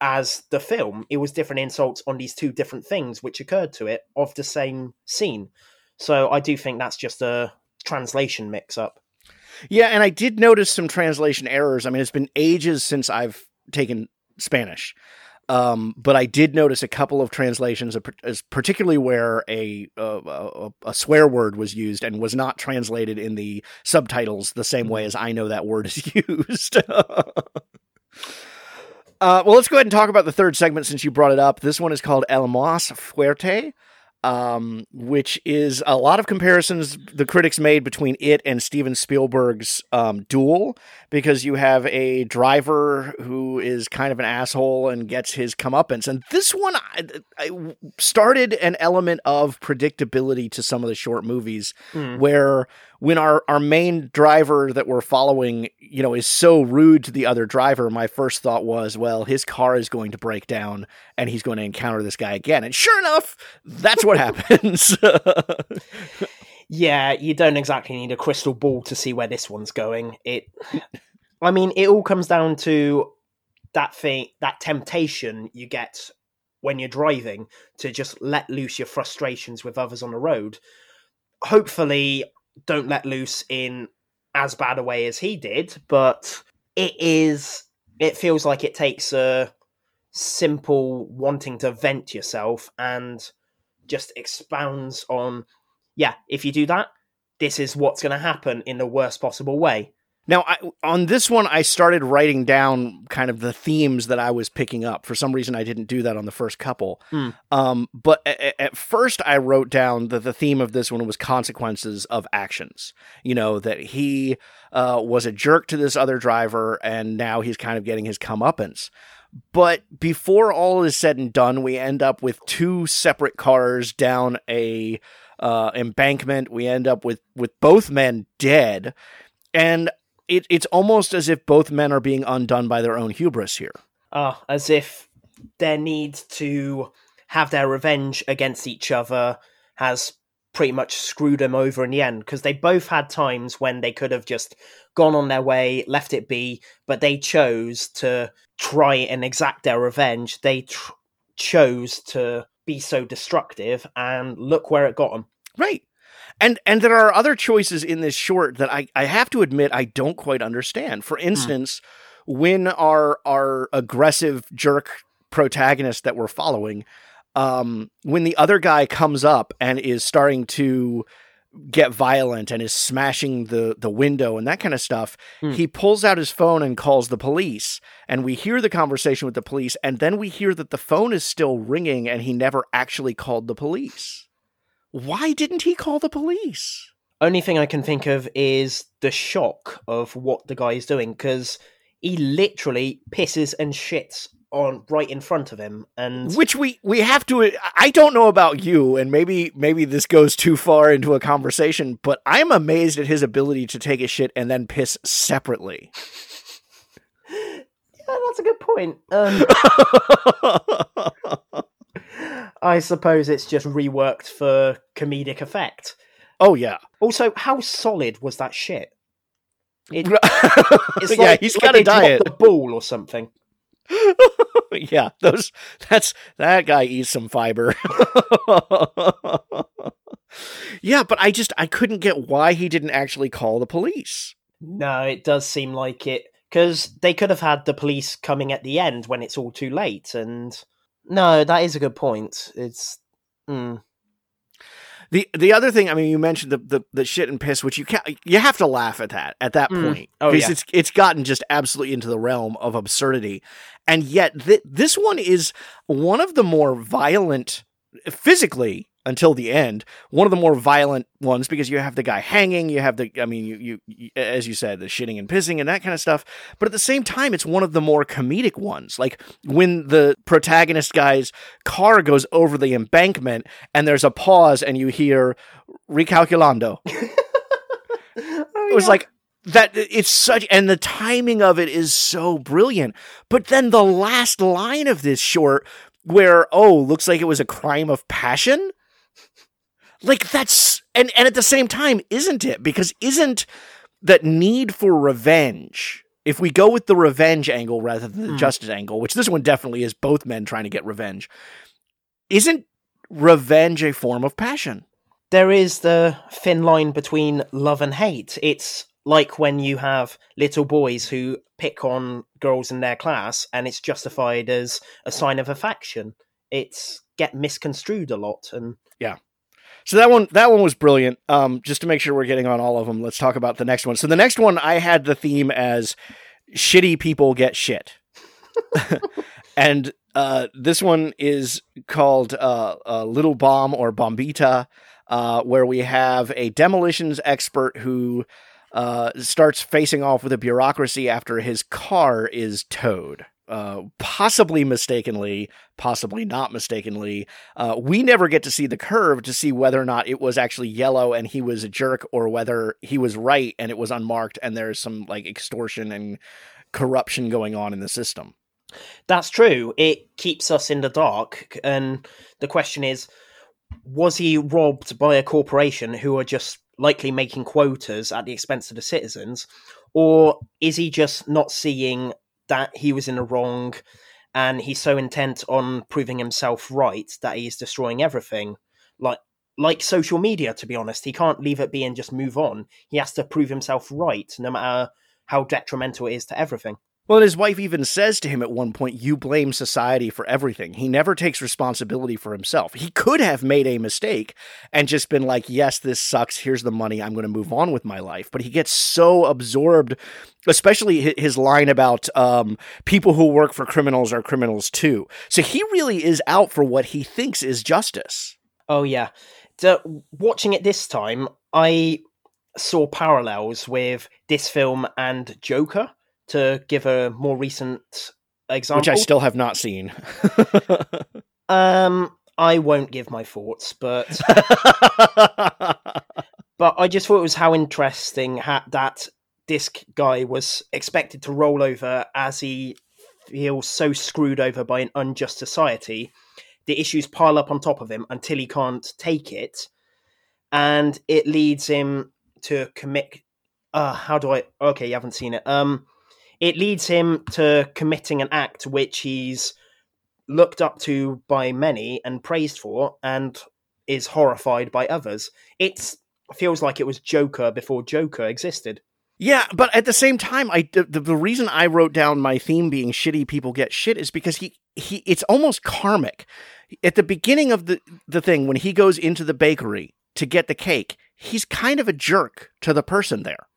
as the film. It was different insults on these two different things which occurred to it of the same scene. So I do think that's just a translation mix up. Yeah, and I did notice some translation errors. I mean, it's been ages since I've taken Spanish. Um, but I did notice a couple of translations, particularly where a, a, a swear word was used and was not translated in the subtitles the same way as I know that word is used. uh, well, let's go ahead and talk about the third segment since you brought it up. This one is called El Más Fuerte um, which is a lot of comparisons the critics made between it and Steven Spielberg's um, Duel, because you have a driver who is kind of an asshole and gets his comeuppance. And this one I, I started an element of predictability to some of the short movies, mm. where when our, our main driver that we're following, you know, is so rude to the other driver, my first thought was, well, his car is going to break down and he's going to encounter this guy again. And sure enough, that's what happens. yeah, you don't exactly need a crystal ball to see where this one's going. It I mean, it all comes down to that thing, that temptation you get when you're driving to just let loose your frustrations with others on the road. Hopefully, don't let loose in as bad a way as he did, but it is it feels like it takes a simple wanting to vent yourself and just expounds on yeah, if you do that, this is what's going to happen in the worst possible way. Now, I, on this one, I started writing down kind of the themes that I was picking up. For some reason, I didn't do that on the first couple. Mm. Um, but a- at first, I wrote down that the theme of this one was consequences of actions. You know, that he uh, was a jerk to this other driver, and now he's kind of getting his comeuppance. But before all is said and done, we end up with two separate cars down a uh, embankment. We end up with with both men dead, and it, it's almost as if both men are being undone by their own hubris here. Uh, as if their need to have their revenge against each other has pretty much screwed them over in the end because they both had times when they could have just gone on their way, left it be, but they chose to try and exact their revenge. They tr- chose to be so destructive, and look where it got them. Right and and there are other choices in this short that I, I have to admit I don't quite understand. For hmm. instance, mm. when our our aggressive jerk protagonist that we're following, um, when the other guy comes up and is starting to get violent and is smashing the the window and that kind of stuff, mm. he pulls out his phone and calls the police. And we hear the conversation with the police, and then we hear that the phone is still ringing and he never actually called the police. Why didn't he call the police? Only thing I can think of is the shock of what the guy is doing because he literally pisses and shits on right in front of him and which we we have to I don't know about you and maybe maybe this goes too far into a conversation but I'm amazed at his ability to take a shit and then piss separately. yeah, that's a good point. Um... I suppose it's just reworked for comedic effect. Oh yeah. Also, how solid was that shit? It, it's like, yeah, he's got a diet. A ball or something. yeah, those. That's that guy eats some fiber. yeah, but I just I couldn't get why he didn't actually call the police. No, it does seem like it because they could have had the police coming at the end when it's all too late, and no, that is a good point. It's mm. the the other thing. I mean, you mentioned the, the the shit and piss, which you can you have to laugh at that at that mm. point oh, because yeah. it's it's gotten just absolutely into the realm of absurdity, and yet th- this one is one of the more violent physically until the end. One of the more violent ones because you have the guy hanging, you have the, I mean, you, you, you, as you said, the shitting and pissing and that kind of stuff. But at the same time, it's one of the more comedic ones. Like when the protagonist guy's car goes over the embankment and there's a pause and you hear recalculando. oh, it was like, that it's such and the timing of it is so brilliant but then the last line of this short where oh looks like it was a crime of passion like that's and and at the same time, isn't it? Because isn't that need for revenge? If we go with the revenge angle rather than the Hmm. justice angle, which this one definitely is both men trying to get revenge, isn't revenge a form of passion? there is the thin line between love and hate. It's like when you have little boys who pick on girls in their class and it's justified as a sign of affection. It's get misconstrued a lot and So that one that one was brilliant. Um, just to make sure we're getting on all of them, let's talk about the next one. So the next one I had the theme as shitty people get shit. and uh, this one is called uh, uh, Little Bomb or Bombita, uh, where we have a demolitions expert who uh, starts facing off with a bureaucracy after his car is towed. Uh, possibly mistakenly, possibly not mistakenly. Uh, we never get to see the curve to see whether or not it was actually yellow and he was a jerk, or whether he was right and it was unmarked and there's some like extortion and corruption going on in the system. that's true. It keeps us in the dark and the question is was he robbed by a corporation who are just likely making quotas at the expense of the citizens or is he just not seeing that he was in the wrong and he's so intent on proving himself right that he's destroying everything. Like like social media to be honest. He can't leave it be and just move on. He has to prove himself right no matter how detrimental it is to everything Well, and his wife even says to him at one point, You blame society for everything. He never takes responsibility for himself. He could have made a mistake and just been like, Yes, this sucks. Here's the money. I'm going to move on with my life. But he gets so absorbed, especially his line about um, people who work for criminals are criminals too. So he really is out for what he thinks is justice. Oh yeah. So, watching it this time, I saw parallels with this film and Joker to give a more recent example. Which I still have not seen. um I won't give my thoughts, but but I just thought it was how interesting ha- that this guy was expected to roll over as he feels so screwed over by an unjust society. The issues pile up on top of him until he can't take it, and it leads him to commit. Uh, how do I? Okay, you haven't seen it. Um, it leads him to committing an act which he's looked up to by many and praised for, and is horrified by others. It feels like it was Joker before Joker existed. Yeah, but at the same time, I the, the reason I wrote down my theme being shitty people get shit is because he he it's almost karmic. At the beginning of the the thing when he goes into the bakery to get the cake, he's kind of a jerk to the person there.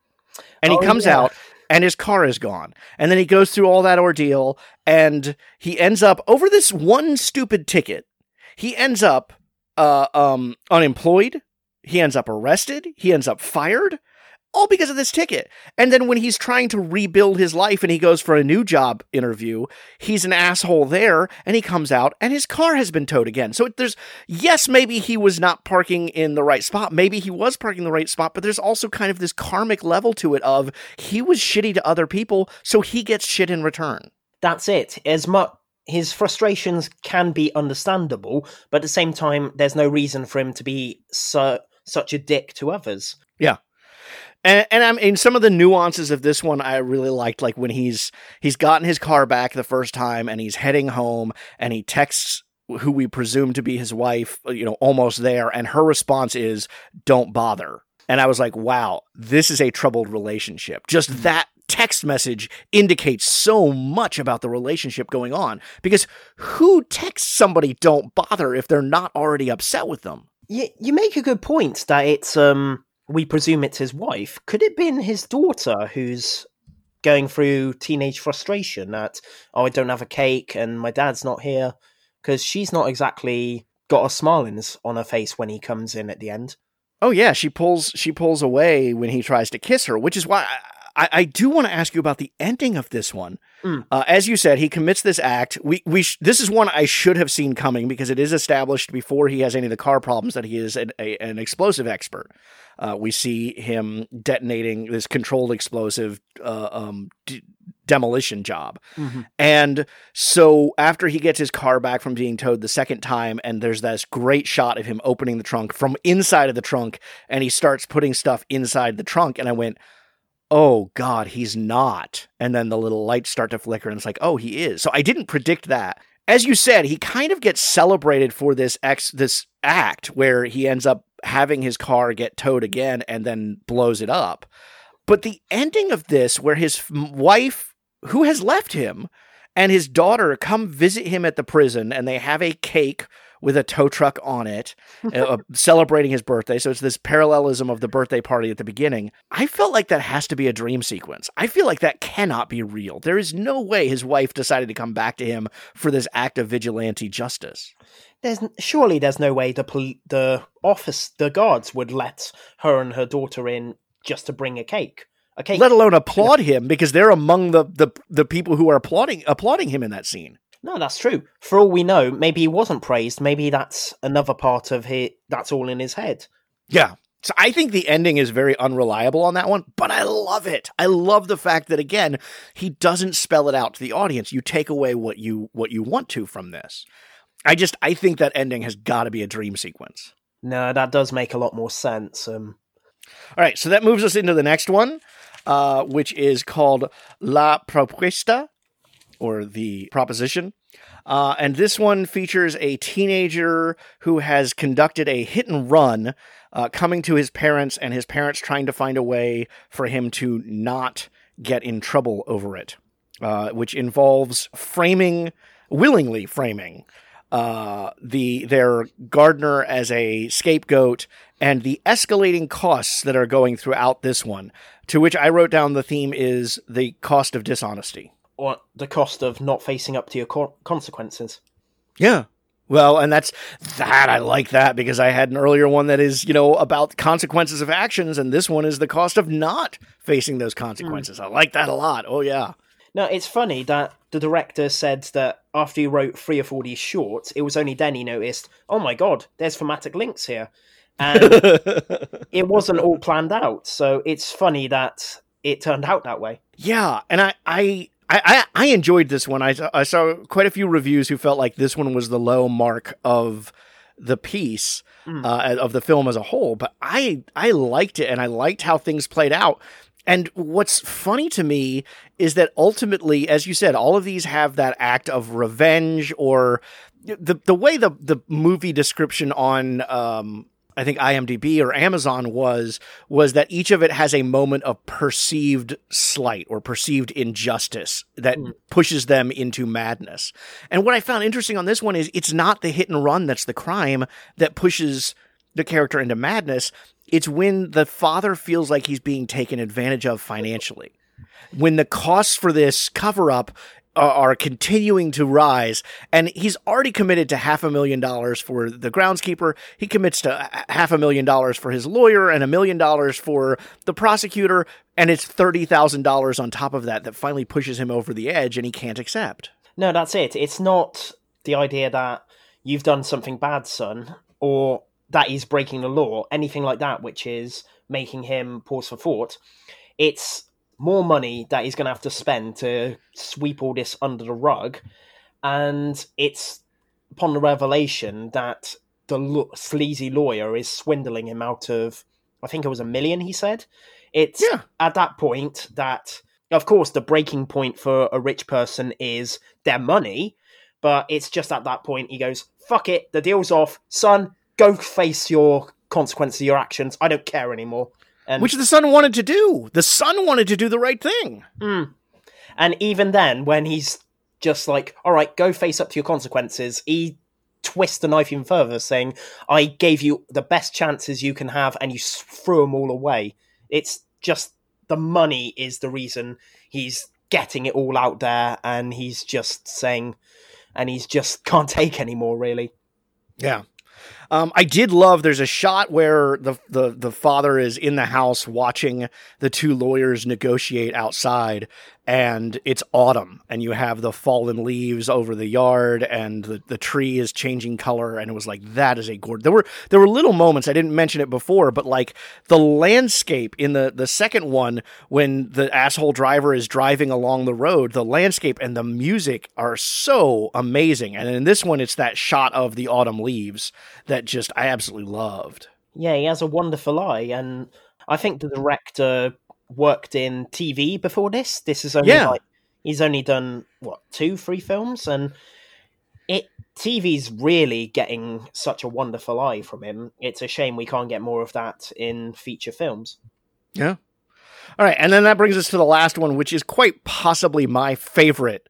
And he Oh, comes yeah. out and his car is gone. And then he goes through all that ordeal and he ends up over this one stupid ticket. He ends up uh um unemployed, he ends up arrested, he ends up fired all because of this ticket. And then when he's trying to rebuild his life and he goes for a new job interview, he's an asshole there and he comes out and his car has been towed again. So there's, yes, maybe he was not parking in the right spot. Maybe he was parking in the right spot, but there's also kind of this karmic level to it of he was shitty to other people, so he gets shit in return. That's it. As much his frustrations can be understandable, but at the same time, there's no reason for him to be so, such a dick to others. And, and I'm in some of the nuances of this one I really liked, like when he's he's gotten his car back the first time and he's heading home and he texts who we presume to be his wife, you know, almost there, and her response is "Don't bother." And I was like, "Wow, this is a troubled relationship." Just that text message indicates so much about the relationship going on because who texts somebody "Don't bother" if they're not already upset with them? You, you make a good point that it's um we presume it's his wife. Could it been his daughter who's going through teenage frustration that oh I don't have a cake and my dad's not here because she's not exactly got a smile on her face when he comes in at the end. Oh yeah, she pulls she pulls away when he tries to kiss her, which is why I, I do want to ask you about the ending of this one. Mm. Uh, as you said, he commits this act. We we sh- this is one I should have seen coming because it is established before he has any of the car problems that he is an, a, an explosive expert. Uh, we see him detonating this controlled explosive, uh, um, d- demolition job. Mm-hmm. And so after he gets his car back from being towed the second time, and there's this great shot of him opening the trunk from inside of the trunk, and he starts putting stuff inside the trunk, and I went, oh God, he's not. And then the little lights start to flicker, and it's like, oh, he is. So I didn't predict that. As you said, he kind of gets celebrated for this ex this act where he ends up having his car get towed again and then blows it up. But the ending of this, where his wife who has left him and his daughter come visit him at the prison and they have a cake with a tow truck on it uh, celebrating his birthday. So it's this parallelism of the birthday party at the beginning. I felt like that has to be a dream sequence. I feel like that cannot be real. There is no way his wife decided to come back to him for this act of vigilante justice. There's surely there's no way the pol- the office the guards would let her and her daughter in just to bring a cake. Okay. Let alone applaud him because they're among the, the, the people who are applauding applauding him in that scene. No, that's true. For all we know, maybe he wasn't praised. Maybe that's another part of his. That's all in his head. Yeah. So I think the ending is very unreliable on that one, but I love it. I love the fact that again, he doesn't spell it out to the audience. You take away what you what you want to from this. I just I think that ending has got to be a dream sequence. No, that does make a lot more sense. Um, all right, so that moves us into the next one, uh, which is called La Propuesta, or the proposition. Uh, and this one features a teenager who has conducted a hit and run, uh, coming to his parents, and his parents trying to find a way for him to not get in trouble over it, uh, which involves framing, willingly framing uh, the their gardener as a scapegoat and the escalating costs that are going throughout this one. To which I wrote down the theme is the cost of dishonesty or the cost of not facing up to your co- consequences. Yeah. Well, and that's that. I like that because I had an earlier one that is, you know, about consequences of actions, and this one is the cost of not facing those consequences. Mm. I like that a lot. Oh, yeah. Now, it's funny that the director said that after he wrote three or four of these shorts, it was only then he noticed, oh my god, there's thematic links here. And it wasn't all planned out. So it's funny that it turned out that way. Yeah. And I, I, I, I enjoyed this one. I, I saw quite a few reviews who felt like this one was the low mark of the piece mm. uh, of the film as a whole. But I I liked it, and I liked how things played out. And what's funny to me is that ultimately, as you said, all of these have that act of revenge or the the way the the movie description on um, I think IMDb or Amazon was was that each of it has a moment of perceived slight or perceived injustice that mm. pushes them into madness. And what I found interesting on this one is it's not the hit and run that's the crime that pushes the character into madness. It's when the father feels like he's being taken advantage of financially. When the costs for this cover up Uh, are continuing to rise. And he's already committed to half a million dollars for the groundskeeper. He commits to uh, uh, half a million dollars for his lawyer and a million dollars for the prosecutor. And it's $30,000 on top of that that finally pushes him over the edge and he can't accept. No that's it. It's not the idea that you've done something bad son or that is breaking the law, anything like that, which is making him pause for thought, it's more money that he's going to have to spend to sweep all this under the rug. And it's upon the revelation that the lo- sleazy lawyer is swindling him out of, I think it was a million, he said. It's yeah. at that point that, of course, the breaking point for a rich person is their money. But it's just at that point he goes, fuck it, the deal's off. Son, go face your consequences of your actions. I don't care anymore. And, Which the son wanted to do. The son wanted to do the right thing. Mm. And even then, when he's just like, all right, go face up to your consequences, he twists the knife even further, saying, I gave you the best chances you can have and you threw them all away. It's just the money is the reason he's getting it all out there and he's just saying, and he's just can't take anymore, really. Yeah. Um, I did love. There's a shot where the, the the father is in the house watching the two lawyers negotiate outside, and it's autumn, and you have the fallen leaves over the yard, and the, the tree is changing color, and it was like that is a gorgeous. There were there were little moments I didn't mention it before, but like the landscape in the the second one when the asshole driver is driving along the road, the landscape and the music are so amazing, and in this one it's that shot of the autumn leaves that just I absolutely loved. Yeah, he has a wonderful eye, and I think the director worked in TV before this. This is only Yeah. like he's only done what two, three films, and it TV's really getting such a wonderful eye from him. It's a shame we can't get more of that in feature films. Yeah. All right, and then that brings us to the last one, which is quite possibly my favorite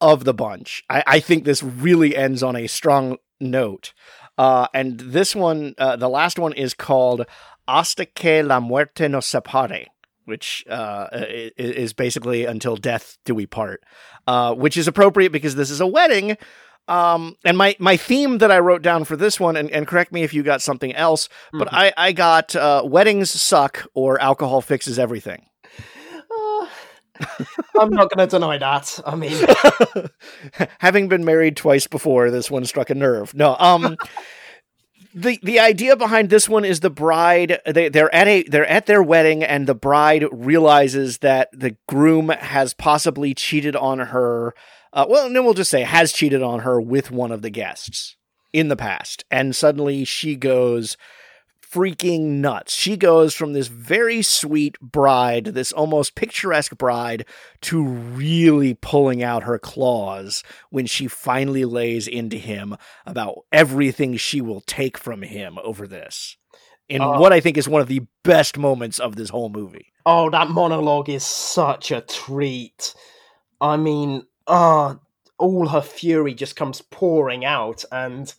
of the bunch. I, I think this really ends on a strong note. Uh, and this one, uh, the last one, is called Hasta que la muerte nos separe, which uh, is basically until death do we part, uh, which is appropriate because this is a wedding. Um, and my, my theme that I wrote down for this one, and, and correct me if you got something else, but Mhm. I, I got uh, weddings suck or alcohol fixes everything. I'm not going to deny that. I mean, Having been married twice before, this one struck a nerve. No, um, the the idea behind this one is the bride they they're at a they're at their wedding and the bride realizes that the groom has possibly cheated on her. Uh, well, no, we'll just say has cheated on her with one of the guests in the past, and suddenly she goes freaking nuts. She goes from this very sweet bride, this almost picturesque bride, to really pulling out her claws when she finally lays into him about everything she will take from him over this. In Oh. what I think is one of the best moments of this whole movie. oh, that monologue is such a treat. I mean, ah, all her fury just comes pouring out, and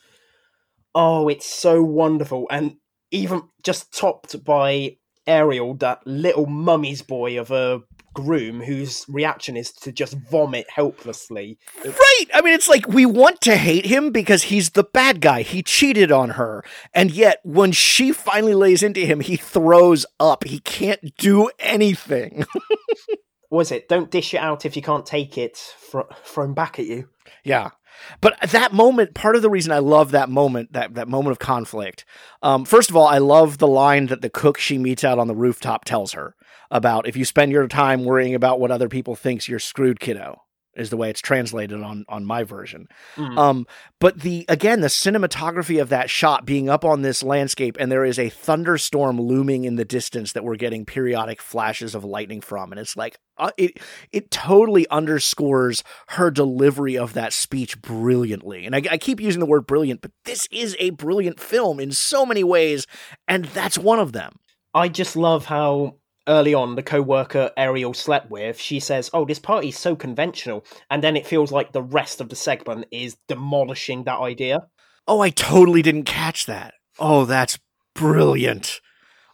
oh, it's so wonderful. And even just topped by Ariel, that little mummy's boy of a groom whose reaction is to just vomit helplessly. Right. I mean, it's like we want to hate him because he's the bad guy. He cheated on her. And yet, when she finally lays into him, he throws up. He can't do anything. Was it? Don't dish it out if you can't take it fr- thrown back at you. Yeah. But that moment, part of the reason I love that moment, that, that moment of conflict, um, first of all, I love the line that the cook she meets out on the rooftop tells her about if you spend your time worrying about what other people thinks, you're screwed, kiddo, is the way it's translated on, on my version. Mm. Um, but the again, the cinematography of that shot being up on this landscape, and there is a thunderstorm looming in the distance that we're getting periodic flashes of lightning from, and it's like uh, it it totally underscores her delivery of that speech brilliantly. And I, I keep using the word brilliant, but this is a brilliant film in so many ways, and that's one of them. I just love how early on the co-worker Ariel slept with, she says, "Oh, this party's so conventional," and then it feels like the rest of the segment is demolishing that idea. Oh, I totally didn't catch that. Oh, that's brilliant.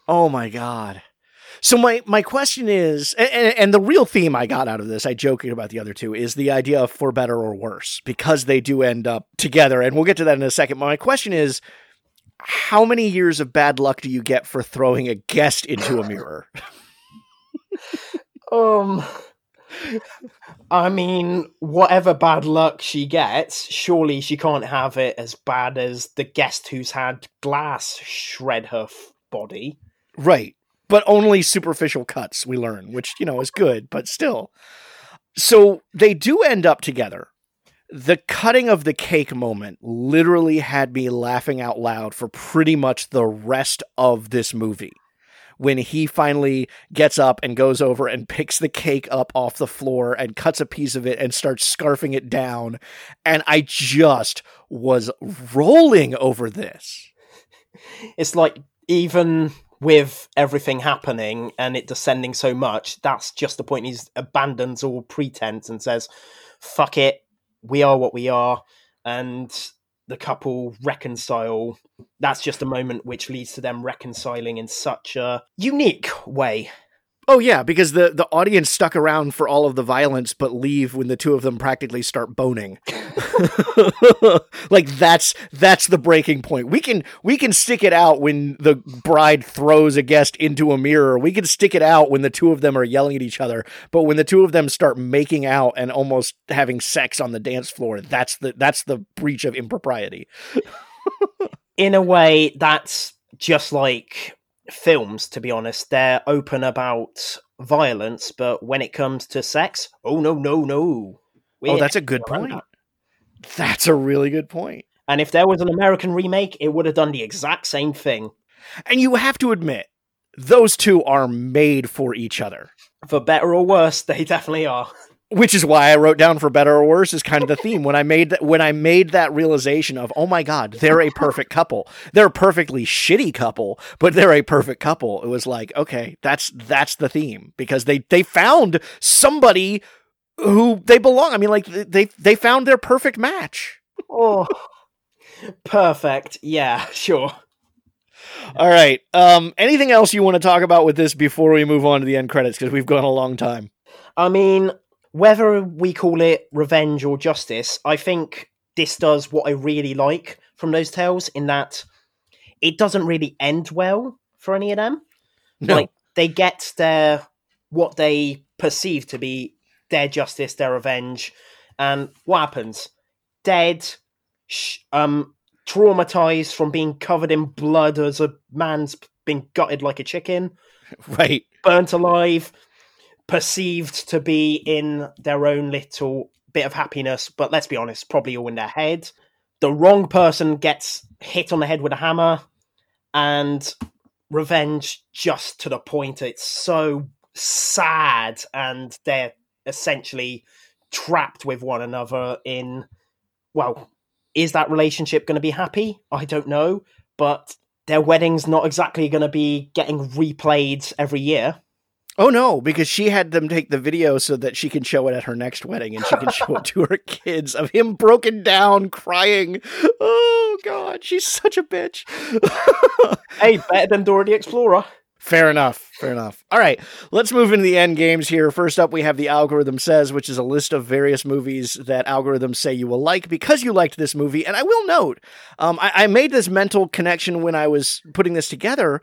Oh my god. So my my question is, and, and the real theme I got out of this, I joking about the other two, is the idea of for better or worse because they do end up together, and we'll get to that in a second. But my question is, how many years of bad luck do you get for throwing a guest into a mirror? Um, I mean, whatever bad luck she gets, surely she can't have it as bad as the guest who's had glass shred her f- body. Right. But only superficial cuts, we learn, which, you know, is good, but still. So they do end up together. The cutting of the cake moment literally had me laughing out loud for pretty much the rest of this movie. When he finally gets up and goes over and picks the cake up off the floor and cuts a piece of it and starts scarfing it down. And I just was rolling over this. It's like even with everything happening and it descending so much, that's just the point. He abandons all pretense and says, "Fuck it, we are what we are," and the couple reconcile. That's just a moment which leads to them reconciling in such a unique way. Oh yeah, because the the audience stuck around for all of the violence, but leave when the two of them practically start boning. like that's that's the breaking point. We can we can stick it out when the bride throws a guest into a mirror. We can stick it out when the two of them are yelling at each other. But when the two of them start making out and almost having sex on the dance floor, that's the that's the breach of impropriety. In a way, that's just like films. To be honest, they're open about violence, but when it comes to sex, oh no, no, no. oh, that's a good point. That's a really good point. And if there was an American remake, it would have done the exact same thing. And you have to admit, those two are made for each other. For better or worse, they definitely are. Which is why I wrote down for better or worse is kind of the theme. When I made that when I made that realization of, oh my God, they're a perfect couple. They're a perfectly shitty couple, but they're a perfect couple. It was like, okay, that's that's the theme. Because they they found somebody who they belong. I mean, like they they found their perfect match. Oh, perfect. Yeah, sure. All right. Um, anything else you want to talk about with this before we move on to the end credits? Because we've gone a long time. I mean, whether we call it revenge or justice, I think this does what I really like from those tales in that it doesn't really end well for any of them. No. Like they get their what they perceive to be their justice, their revenge, and what happens? Dead, sh- um, traumatized from being covered in blood as a man's been gutted like a chicken, Right. burnt alive, perceived to be in their own little bit of happiness, but let's be honest, probably all in their head. The wrong person gets hit on the head with a hammer, and revenge just to the point. It's so sad, and they're essentially trapped with one another in, well, is that relationship going to be happy? I don't know, but their wedding's not exactly going to be getting replayed every year. Oh no, because she had them take the video so that she can show it at her next wedding and she can show it to her kids of him broken down, crying. Oh god, she's such a bitch. hey, better than Dora the Explorer. Fair enough. Fair enough. All right, let's move into the end games here. First up, we have the algorithm says, which is a list of various movies that algorithms say you will like because you liked this movie. And I will note, um, I, I made this mental connection when I was putting this together,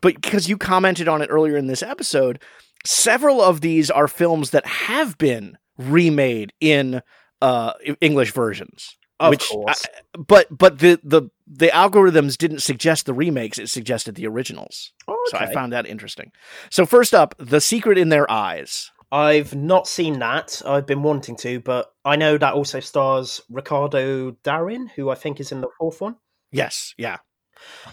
but because you commented on it earlier in this episode, several of these are films that have been remade in uh, English versions. Of which, course. I- but but the the the algorithms didn't suggest the remakes; it suggested the originals. So I found that interesting. So first up, The Secret in Their Eyes. I've not seen that. I've been wanting to, but I know that also stars Ricardo Darin, who I think is in the fourth one. Yes, yeah.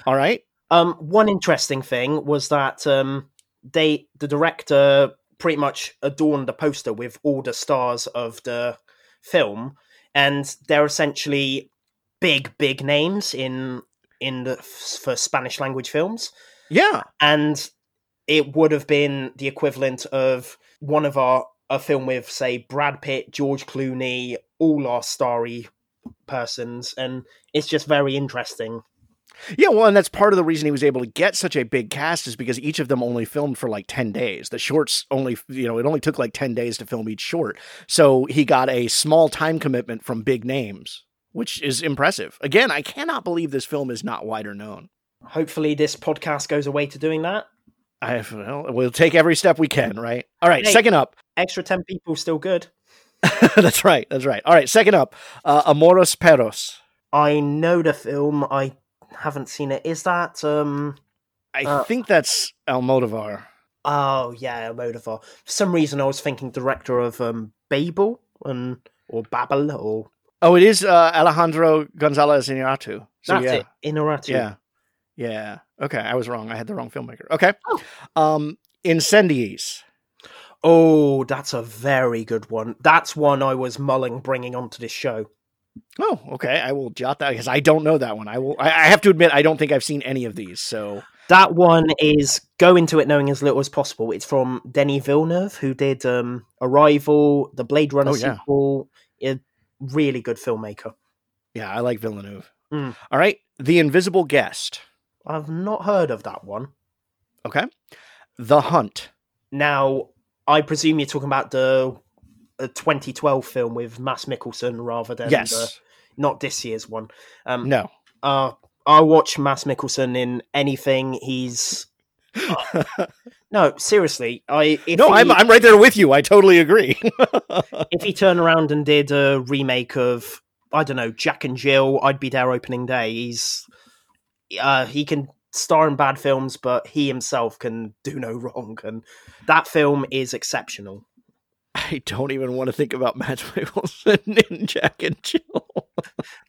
All right. Um, one interesting thing was that um, they, the director, pretty much adorned the poster with all the stars of the film, and they're essentially big, big names in in the for Spanish language films. Yeah. and it would have been the equivalent of one of our a film with say Brad Pitt, George Clooney, all our starry persons, and it's just very interesting. Yeah, well, and that's part of the reason he was able to get such a big cast is because each of them only filmed for like 10 days. The shorts only, you know, it only took like 10 days to film each short. So he got a small time commitment from big names, which is impressive. Again, I cannot believe this film is not wider known. Hopefully, this podcast goes away to doing that. I well, we'll take every step we can, right? All right, Hey. second up. Extra ten people still good. that's right. That's right. All right, second up. Uh, Amores Perros. I know the film. I haven't seen it. Is that um? I Uh, think that's Almodovar. Oh yeah, Almodovar. For some reason, I was thinking director of um Babel and or Babel or Oh, it is uh, Alejandro Gonzalez Iñárritu. So that's yeah. it. Inarritu. Yeah. Yeah. Okay, I was wrong. I had the wrong filmmaker. Okay. Oh. Um Incendies. Oh, that's a very good one. That's one I was mulling bringing onto this show. Oh, okay. I will jot that because I don't know that one. I will I, I have to admit I don't think I've seen any of these. So That one is go into it knowing as little as possible. It's from Denis Villeneuve, who did um, Arrival, the Blade Runner Oh, yeah. sequel. A really good filmmaker. yeah, I like Villeneuve. Mm. All right. The Invisible Guest. I've not heard of that one. Okay. The Hunt. Now, I presume you're talking about the a 2012 film with Mads Mikkelsen rather than yes, the, not this year's one. Um, no, uh, I watch Mads Mikkelsen in anything. He's no, seriously. I if no, he, I'm I'm right there with you. I totally agree. if he turned around and did a remake of I don't know Jack and Jill, I'd be there opening day. He's uh, he can star in bad films, but he himself can do no wrong, and that film is exceptional. I don't even want to think about Matt Mikkelsen in Jack and Jill.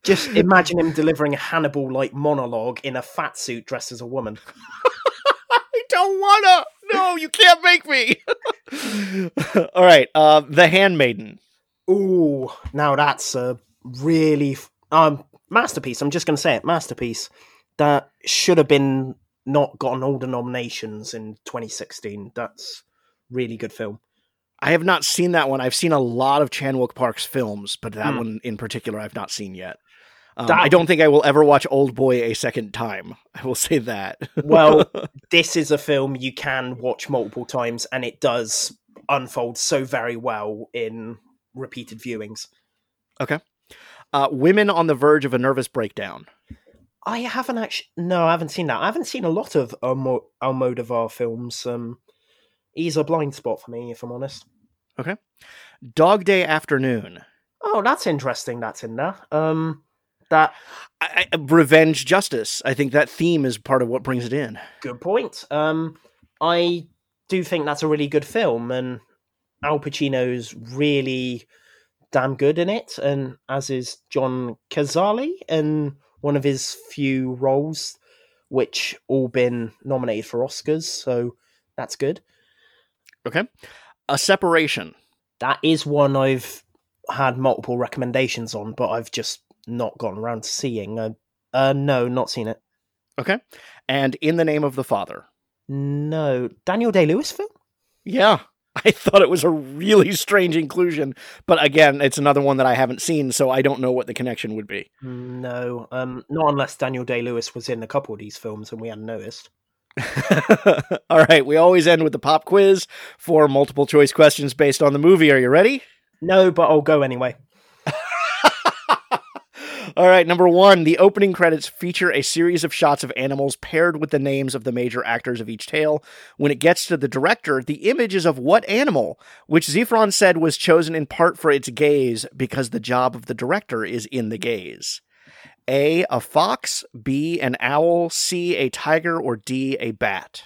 Just imagine him delivering a Hannibal like monologue in a fat suit dressed as a woman. I don't wanna. No, you can't make me. All right, uh, The Handmaiden. Ooh, now that's a really f- um masterpiece. I'm just going to say it, masterpiece. That should have been not gotten all the nominations in 2016. That's really good film. I have not seen that one. I've seen a lot of Chan Wook Park's films, but that Hmm. one in particular I've not seen yet. Um, I don't think I will ever watch Old Boy a second time. I will say that. Well, this is a film you can watch multiple times, and it does unfold so very well in repeated viewings. Okay. Uh, Women on the Verge of a Nervous Breakdown. I haven't actually. No, I haven't seen that. I haven't seen a lot of Almo- Almodovar films. Um, he's a blind spot for me, if I'm honest. Okay. Dog Day Afternoon. Oh, that's interesting. That's in there. Um, that I, I, revenge justice. I think that theme is part of what brings it in. good point. Um, I do think that's a really good film, and Al Pacino's really damn good in it, and as is John Cazale in one of his few roles, which all been nominated for Oscars. So that's good. Okay. A Separation. That is one I've had multiple recommendations on, but I've just not gotten around to seeing. Uh, uh no, not seen it. Okay. And In the Name of the Father. No, Daniel Day Lewis film. Yeah. I thought it was a really strange inclusion, but again, it's another one that I haven't seen, so I don't know what the connection would be. No, um, not unless Daniel Day Lewis was in a couple of these films and we hadn't noticed. All right, we always end with the pop quiz for multiple choice questions based on the movie. Are you ready? No, but I'll go anyway. All right, number one, the opening credits feature a series of shots of animals paired with the names of the major actors of each tale. When it gets to the director, the image is of what animal, which Szifron said was chosen in part for its gaze because the job of the director is in the gaze. A, a fox, B, an owl, C, a tiger, or D, a bat.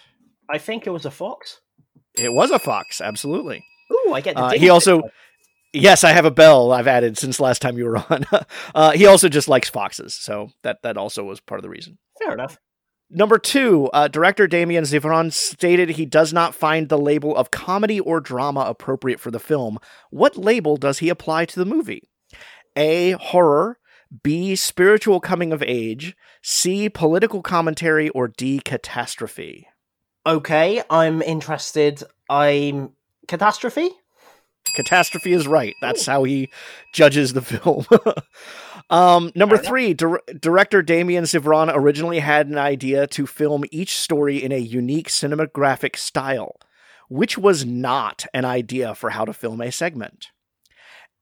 I think it was a fox. It was a fox, absolutely. Ooh, I get the Uh, he also- Yes, I have a bell I've added since last time you were on. uh, he also just likes foxes, so that that also was part of the reason. Fair enough. Number two, uh, director Damien Szifron stated he does not find the label of comedy or drama appropriate for the film. What label does he apply to the movie? A. Horror. B. Spiritual coming of age. C. Political commentary. Or D. Catastrophe. Okay, I'm interested. I'm catastrophe. Catastrophe is right. That's how he judges the film. um, number three, dir- director Damien Szifron originally had an idea to film each story in a unique cinematographic style, which was not an idea for how to film a segment.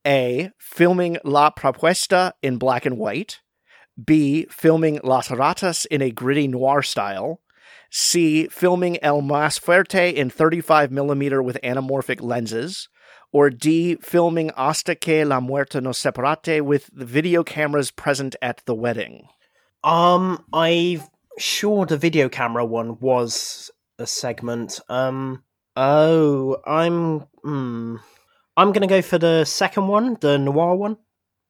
A. Filming La Propuesta in black and white. B. Filming Las Ratas in a gritty noir style. C. Filming El Mas Fuerte in 35mm with anamorphic lenses or D, filming Hasta que la muerte nos separe with the video cameras present at the wedding? Um, I'm sure the video camera one was a segment. Um, oh, I'm. Hmm. I'm gonna go for the second one, the noir one.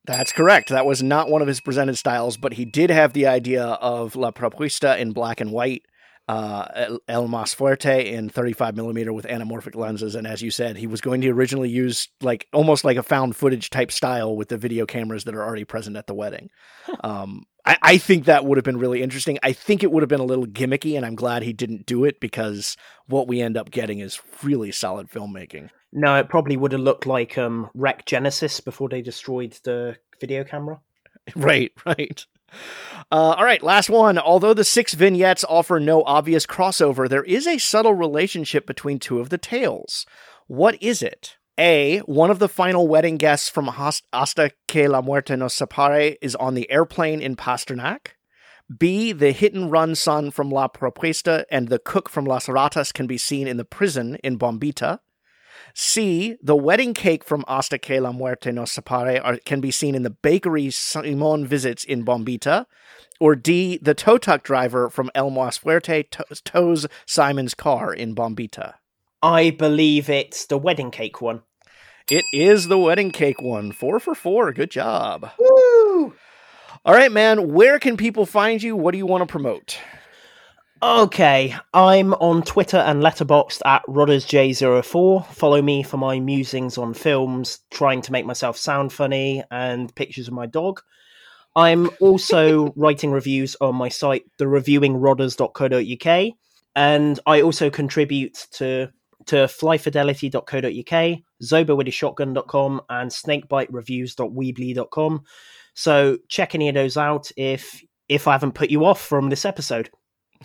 That's correct. That was not one of his presented styles, but he did have the idea of La Propuesta in black and white, uh, El- El Mas Fuerte in 35 millimeter with anamorphic lenses. And as you said, he was going to originally use like almost like a found footage type style with the video cameras that are already present at the wedding. Um, I, I think that would have been really interesting. I think it would have been a little gimmicky, and I'm glad he didn't do it because what we end up getting is really solid filmmaking. No, it probably would have looked like um REC Genesis before they destroyed the video camera. Right, right. Uh, all right, last one. Although the six vignettes offer no obvious crossover, there is a subtle relationship between two of the tales. What is it? A. One of the final wedding guests from Hasta que la muerte nos separe is on the airplane in Pasternak. B. The hit and run son from La Propuesta and the cook from Las Ratas can be seen in the prison in Bombita. C. The wedding cake from Hasta que la muerte nos separe are, can be seen in the bakery Simon visits in Bombita. Or D. The tow truck driver from El Mas Fuerte tows Simon's car in Bombita. I believe it's the wedding cake one. It is the wedding cake one. Four for four. Good job. Woo! All right, man. Where can people find you? What do you want to promote? Okay, I'm on Twitter and Letterboxd at RoddersJ04. Follow me for my musings on films, trying to make myself sound funny, and pictures of my dog. I'm also writing reviews on my site, thereviewingrodders.co.uk, and I also contribute to to flyfidelity.co.uk, zobawithashotgun.com, and snakebitereviews.weebly.com. So check any of those out if if I haven't put you off from this episode.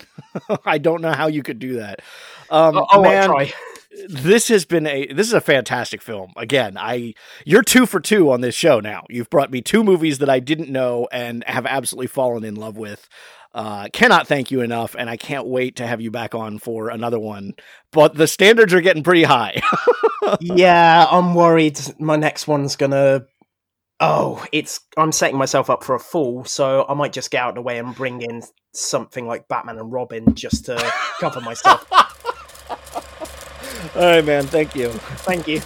I don't know how you could do that. Um, oh, man, try. this has been a this is a fantastic film. Again, I you're two for two on this show now. You've brought me two movies that I didn't know and have absolutely fallen in love with. Uh, cannot thank you enough, and I can't wait to have you back on for another one. But the standards are getting pretty high. yeah, I'm worried my next one's gonna. Oh, it's I'm setting myself up for a fall, so I might just get out of the way and bring in something like Batman and Robin just to cover myself. All right, man. Thank you. Thank you.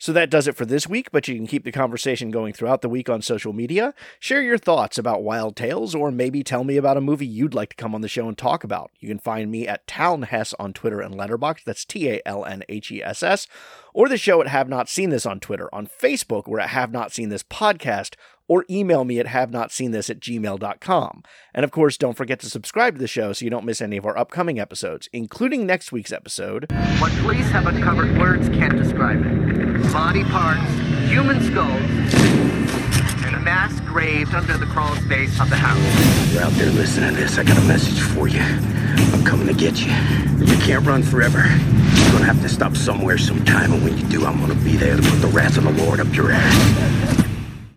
So that does it for this week, but you can keep the conversation going throughout the week on social media. Share your thoughts about Wild Tales, or maybe tell me about a movie you'd like to come on the show and talk about. You can find me at Talnhess on Twitter and Letterboxd. That's T A L N H E S S. Or the show at Have Not Seen This on Twitter. On Facebook, we're at Have Not Seen This Podcast or email me at have not seen this at gmail.com. And of course, don't forget to subscribe to the show so you don't miss any of our upcoming episodes, including next week's episode. What police have uncovered, words can't describe it. Body parts, human skulls, and a mass graved under the crawl space of the house. You're out there listening to this, I got a message for you. I'm coming to get you. You can't run forever. You're gonna have to stop somewhere sometime, and when you do, I'm gonna be there to put the rats of the Lord up your ass.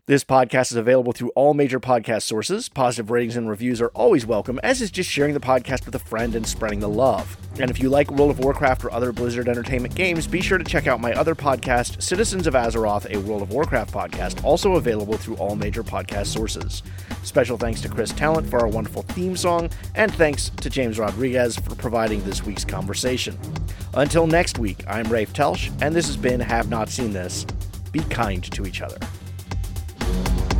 This podcast is available through all major podcast sources. Positive ratings and reviews are always welcome, as is just sharing the podcast with a friend and spreading the love. And if you like World of Warcraft or other Blizzard Entertainment games, be sure to check out my other podcast, Citizens of Azeroth, a World of Warcraft podcast, also available through all major podcast sources. Special thanks to Chris Talent for our wonderful theme song, and thanks to James Rodriguez for providing this week's conversation. Until next week, I'm Rafe Telsch, and this has been Have Not Seen This. Be kind to each other. Thank you.